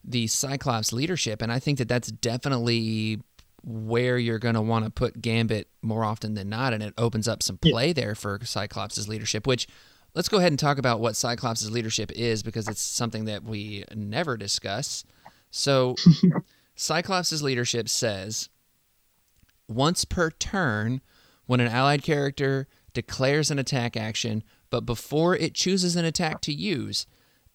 the Cyclops leadership, and I think that that's definitely where you're going to want to put Gambit more often than not, and it opens up some Yeah. play there for Cyclops' leadership. Which let's go ahead and talk about what Cyclops' leadership is because it's something that we never discuss. So, Cyclops' leadership says once per turn, when an allied character declares an attack action, but before it chooses an attack to use,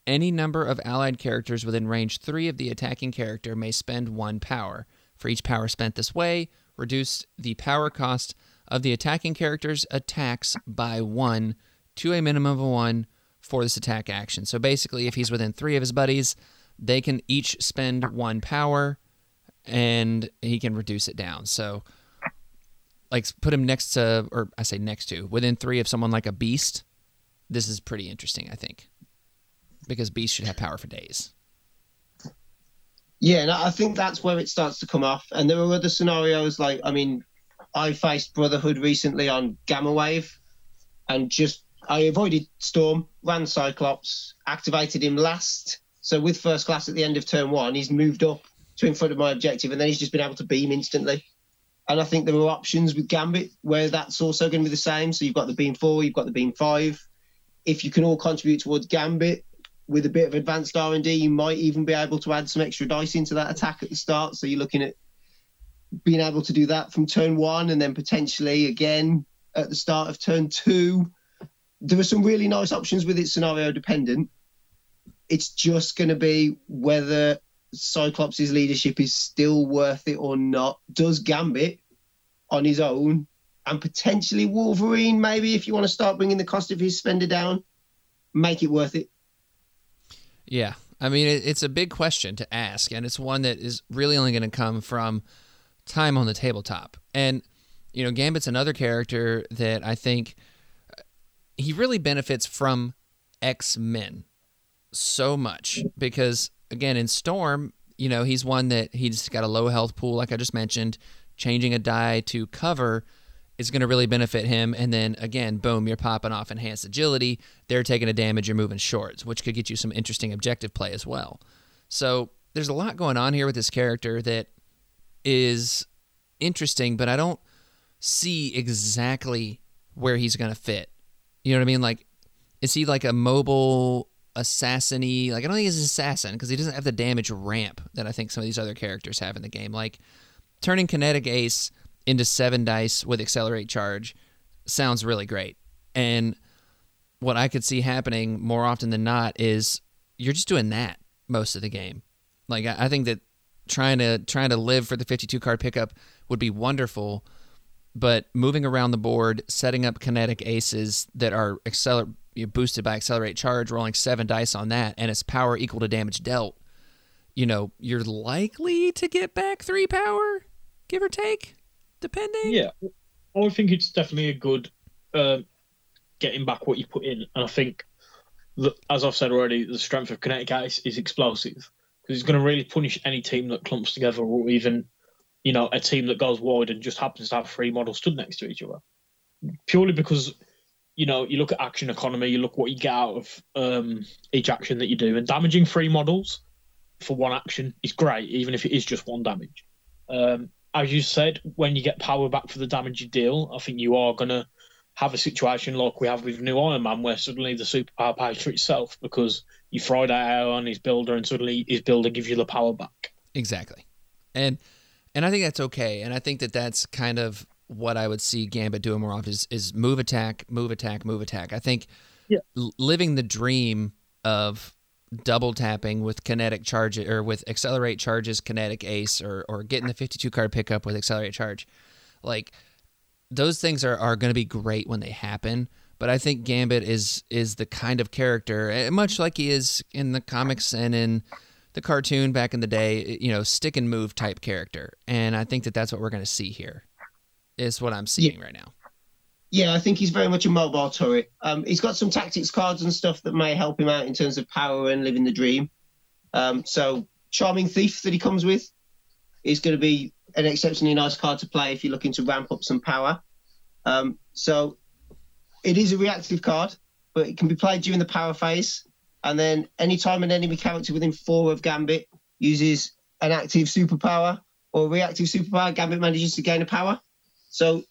any number of allied characters within range 3 of the attacking character may spend one power. For each power spent this way, reduce the power cost of the attacking character's attacks by 1 to a minimum of 1 for this attack action. So basically, if he's within 3 of his buddies, they can each spend one power and he can reduce it down. So like put him next to or I say next to within 3 of someone like a beast. This is pretty interesting, I think. Because beasts should have power for days. Yeah, and I think that's where it starts to come off. And there are other scenarios like, I mean, I faced Brotherhood recently on Gamma Wave, and just I avoided Storm, ran Cyclops, activated him last. So with first class at the end of turn one, he's moved up to in front of my objective, and then he's just been able to beam instantly. And I think there are options with Gambit where that's also going to be the same. So you've got the beam four, you've got the beam five. If you can all contribute towards Gambit, with a bit of advanced R&D, you might even be able to add some extra dice into that attack at the start. So you're looking at being able to do that from turn one and then potentially again at the start of turn two. There are some really nice options with it scenario dependent. it's just going to be whether Cyclops' leadership is still worth it or not. Does Gambit on his own and potentially Wolverine, maybe if you want to start bringing the cost of his spender down, make it worth it? Yeah. I mean, it's a big question to ask, and it's one that is really only going to come from time on the tabletop. And, you know, Gambit's another character that I think he really benefits from X Men so much because, again, in Storm, you know, he's one that he's got a low health pool, like I just mentioned. Changing a die to cover is going to really benefit him. And then again, boom, you're popping off enhanced agility. They're taking a damage, you're moving shorts, which could get you some interesting objective play as well. So there's a lot going on here with this character that is interesting, but I don't see exactly where he's going to fit. You know what I mean? Like, is he like a mobile assassiny? Like, I don't think he's an assassin because he doesn't have the damage ramp that I think some of these other characters have in the game. Like, turning kinetic ace into seven dice with accelerate charge sounds really great. And what I could see happening more often than not is you're just doing that most of the game. Like I think that trying to trying to live for the 52 card pickup would be wonderful, but moving around the board, setting up kinetic aces that are acceler- boosted by accelerate charge, rolling seven dice on that, and its power equal to damage dealt. You know, you're likely to get back three power give or take, depending. Yeah, I think it's definitely a good uh, getting back what you put in, and I think that, as I've said already, the strength of Kinetic Ace is explosive because it's going to really punish any team that clumps together, or even you know a team that goes wide and just happens to have three models stood next to each other, purely because. You know, you look at action economy, you look what you get out of um, each action that you do, and damaging three models for one action is great, even if it is just one damage. Um, as you said, when you get power back for the damage you deal, I think you are going to have a situation like we have with New Iron Man, where suddenly the superpower pays for itself because you throw that out on his builder, and suddenly his builder gives you the power back. Exactly, and and I think that's okay, and I think that that's kind of what I would see Gambit doing more often is, is move attack, move attack, move attack. I think yeah. living the dream of double tapping with kinetic charge or with accelerate charges kinetic ace or or getting the 52 card pickup with accelerate charge like those things are, are going to be great when they happen but i think gambit is is the kind of character eh, much like he is in the comics and in the cartoon back in the day you know stick and move type character and i think that that's what we're going to see here is what i'm seeing yeah. right now yeah, I think he's very much a mobile turret. Um, he's got some tactics cards and stuff that may help him out in terms of power and living the dream. Um, so, Charming Thief that he comes with is going to be an exceptionally nice card to play if you're looking to ramp up some power. Um, so, it is a reactive card, but it can be played during the power phase. And then, anytime an enemy character within four of Gambit uses an active superpower or reactive superpower, Gambit manages to gain a power. So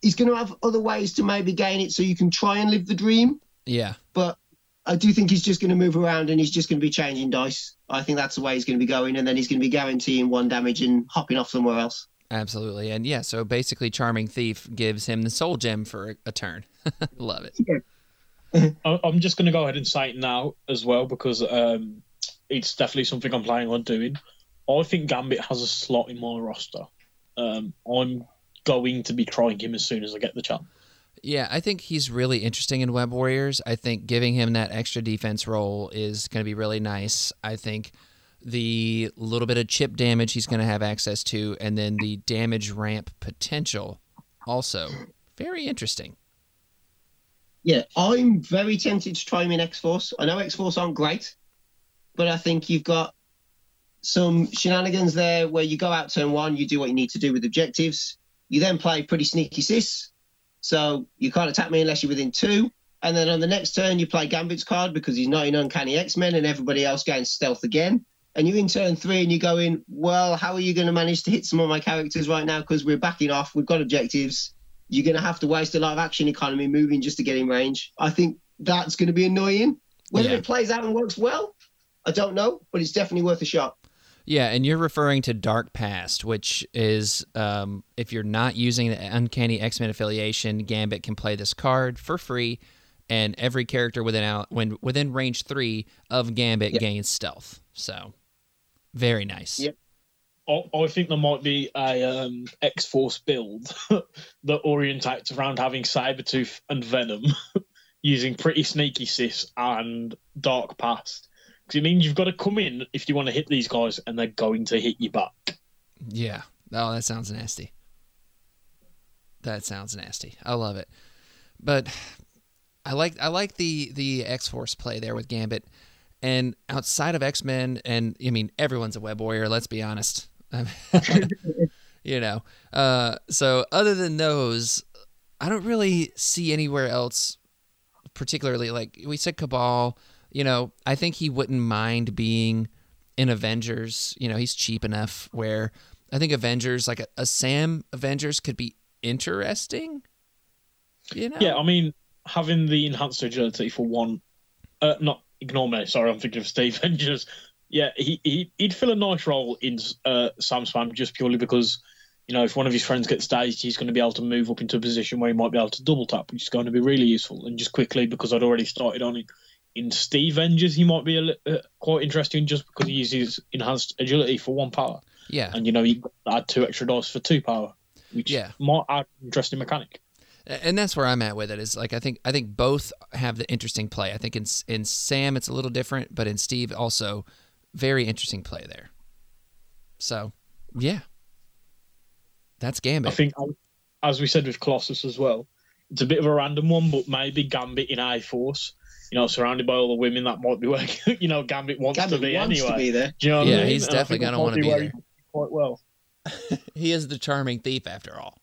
he's going to have other ways to maybe gain it so you can try and live the dream. Yeah. But I do think he's just going to move around and he's just going to be changing dice. I think that's the way he's going to be going. And then he's going to be guaranteeing one damage and hopping off somewhere else. Absolutely. And yeah, so basically, Charming Thief gives him the soul gem for a, a turn. Love it. Yeah. I'm just going to go ahead and say it now as well because um, it's definitely something I'm planning on doing. I think Gambit has a slot in my roster. Um, I'm going to be trying him as soon as I get the chance. Yeah, I think he's really interesting in Web Warriors. I think giving him that extra defense role is going to be really nice. I think the little bit of chip damage he's going to have access to, and then the damage ramp potential also very interesting. Yeah, I'm very tempted to try him in X Force. I know X Force aren't great, but I think you've got some shenanigans there where you go out turn one, you do what you need to do with objectives. You then play pretty sneaky sis. So you can't attack me unless you're within two. And then on the next turn, you play Gambit's card because he's not in Uncanny X Men and everybody else gains stealth again. And you're in turn three and you're going, well, how are you going to manage to hit some of my characters right now? Because we're backing off, we've got objectives. You're going to have to waste a lot of action economy moving just to get in range. I think that's going to be annoying. Whether yeah. it plays out and works well, I don't know, but it's definitely worth a shot. Yeah, and you're referring to Dark Past, which is um, if you're not using the Uncanny X Men affiliation, Gambit can play this card for free and every character within out when within range three of Gambit gains stealth. So very nice. Yep. I think there might be a um, X Force build that orientates around having Sabretooth and Venom using pretty sneaky sis and Dark Past. Because it means you've got to come in if you want to hit these guys and they're going to hit you back. Yeah. Oh, that sounds nasty. That sounds nasty. I love it. But I like I like the the X Force play there with Gambit. And outside of X Men, and I mean everyone's a web warrior. Let's be honest. you know. Uh, so other than those, I don't really see anywhere else, particularly like we said, Cabal. You know, I think he wouldn't mind being in Avengers. You know, he's cheap enough where I think Avengers, like a, a Sam Avengers, could be interesting. You know, Yeah, I mean, having the enhanced agility for one, uh, not ignore me. Sorry, I'm thinking of Steve Avengers. Yeah, he, he he'd fill a nice role in uh, Sam Spam just purely because you know if one of his friends gets dazed, he's going to be able to move up into a position where he might be able to double tap, which is going to be really useful. And just quickly because I'd already started on it in Steve Avengers, he might be a, uh, quite interesting just because he uses enhanced agility for one power, yeah, and you know he add two extra dice for two power, which Yeah. might add interesting mechanic. and that's where I'm at with it. Is like I think I think both have the interesting play. I think in in Sam it's a little different, but in Steve also very interesting play there. So, yeah, that's Gambit. I think, um, as we said with Colossus as well, it's a bit of a random one, but maybe Gambit in A Force, you know, surrounded by all the women, that might be working. you know, Gambit wants Gambit to be wants anyway. to be there. Do you know what Yeah, I mean? he's And definitely gonna wanna might be there. he Quite well. he is the charming thief after all.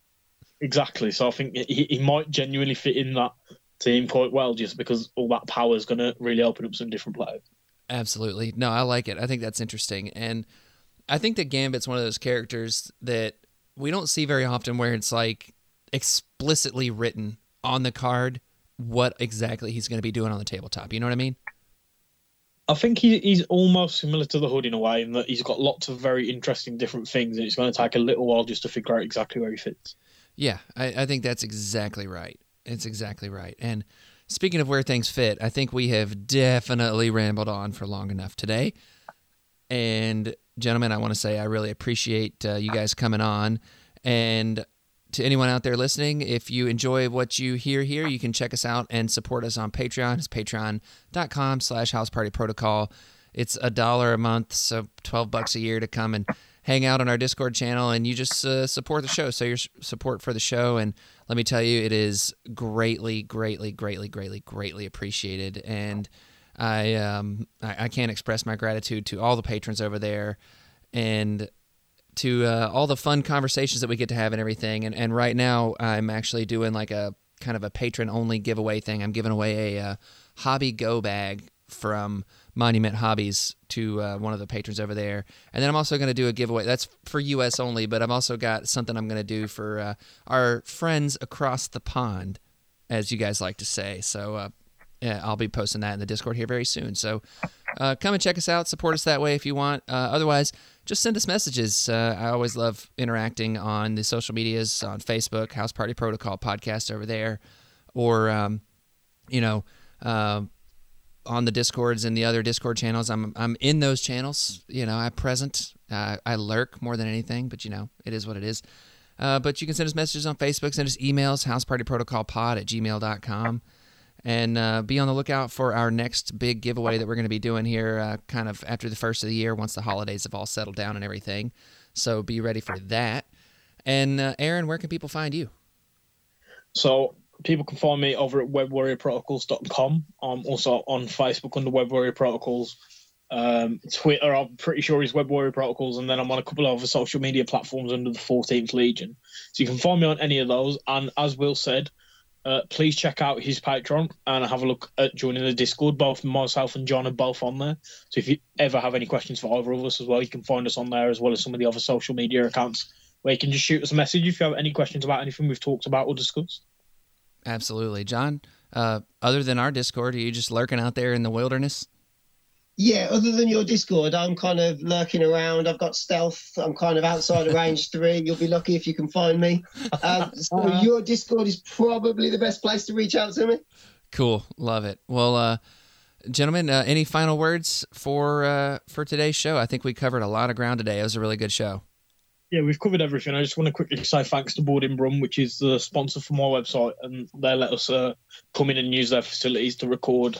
Exactly. So I think he, he might genuinely fit in that team quite well just because all that power is going to really open up some different players. Absolutely. No, I like it. I think that's interesting. And I think that Gambit's one of those characters that we don't see very often where it's like explicitly written on the card what exactly he's going to be doing on the tabletop. You know what I mean? I think he, he's almost similar to the Hood in a way in that he's got lots of very interesting different things and it's going to take a little while just to figure out exactly where he fits. Yeah, I, I think that's exactly right. It's exactly right. And speaking of where things fit, I think we have definitely rambled on for long enough today. And gentlemen, I want to say I really appreciate uh, you guys coming on. And to anyone out there listening, if you enjoy what you hear here, you can check us out and support us on Patreon. It's patreon.com slash house. It's a dollar a month, so 12 bucks a year to come and hang out on our Discord channel and you just uh, support the show. So your support for the show. And let me tell you, it is greatly, greatly, greatly, greatly, greatly appreciated. And I, um, I, I can't express my gratitude to all the patrons over there and to uh, all the fun conversations that we get to have and everything. And, and right now, I'm actually doing like a kind of a patron only giveaway thing. I'm giving away a uh, hobby go bag from Monument Hobbies to uh, one of the patrons over there. And then I'm also going to do a giveaway. That's for US only, but I've also got something I'm going to do for uh, our friends across the pond, as you guys like to say. So, uh, yeah, I'll be posting that in the Discord here very soon. So uh, come and check us out. Support us that way if you want. Uh, otherwise, just send us messages. Uh, I always love interacting on the social medias on Facebook, House Party Protocol podcast over there, or um, you know, um on the discords and the other Discord channels. I'm I'm in those channels. You know, I present. Uh, I lurk more than anything, but you know, it is what it is. Uh, but you can send us messages on Facebook, send us emails, housepartyprotocolpod at gmail.com. And uh, be on the lookout for our next big giveaway that we're going to be doing here uh, kind of after the first of the year once the holidays have all settled down and everything. So be ready for that. And uh, Aaron, where can people find you? So people can find me over at webwarriorprotocols.com. I'm also on Facebook under Web Warrior Protocols. Um, Twitter, I'm pretty sure is Web Warrior Protocols, and then I'm on a couple of other social media platforms under the 14th Legion. So you can find me on any of those. And as Will said, uh, please check out his Patreon and have a look at joining the Discord. Both myself and John are both on there. So if you ever have any questions for either of us as well, you can find us on there as well as some of the other social media accounts where you can just shoot us a message if you have any questions about anything we've talked about or discussed. Absolutely. John, uh, other than our Discord, are you just lurking out there in the wilderness? Yeah, other than your Discord, I'm kind of lurking around. I've got stealth. I'm kind of outside of range three. You'll be lucky if you can find me. Um, so your Discord is probably the best place to reach out to me. Cool, love it. Well, uh, gentlemen, uh, any final words for uh, for today's show? I think we covered a lot of ground today. It was a really good show. Yeah, we've covered everything. I just want to quickly say thanks to Boarding Brum, which is the sponsor for my website, and they let us uh, come in and use their facilities to record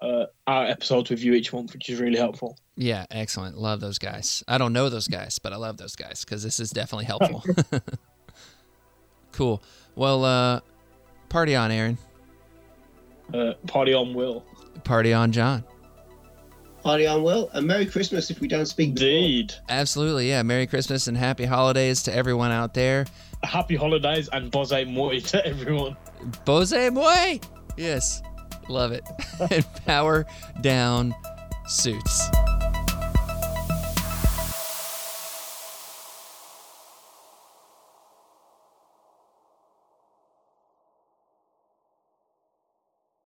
uh, our episodes with you each month, which is really helpful. Yeah, excellent. Love those guys. I don't know those guys, but I love those guys because this is definitely helpful. cool. Well, uh, party on, Aaron. Uh, party on, Will. Party on, John. Party on, Will, and Merry Christmas if we don't speak. before. Indeed. Absolutely. Yeah. Merry Christmas and happy holidays to everyone out there. Happy holidays and Bozhe moy to everyone. Bozhe moy. Yes. Love it. and power down suits.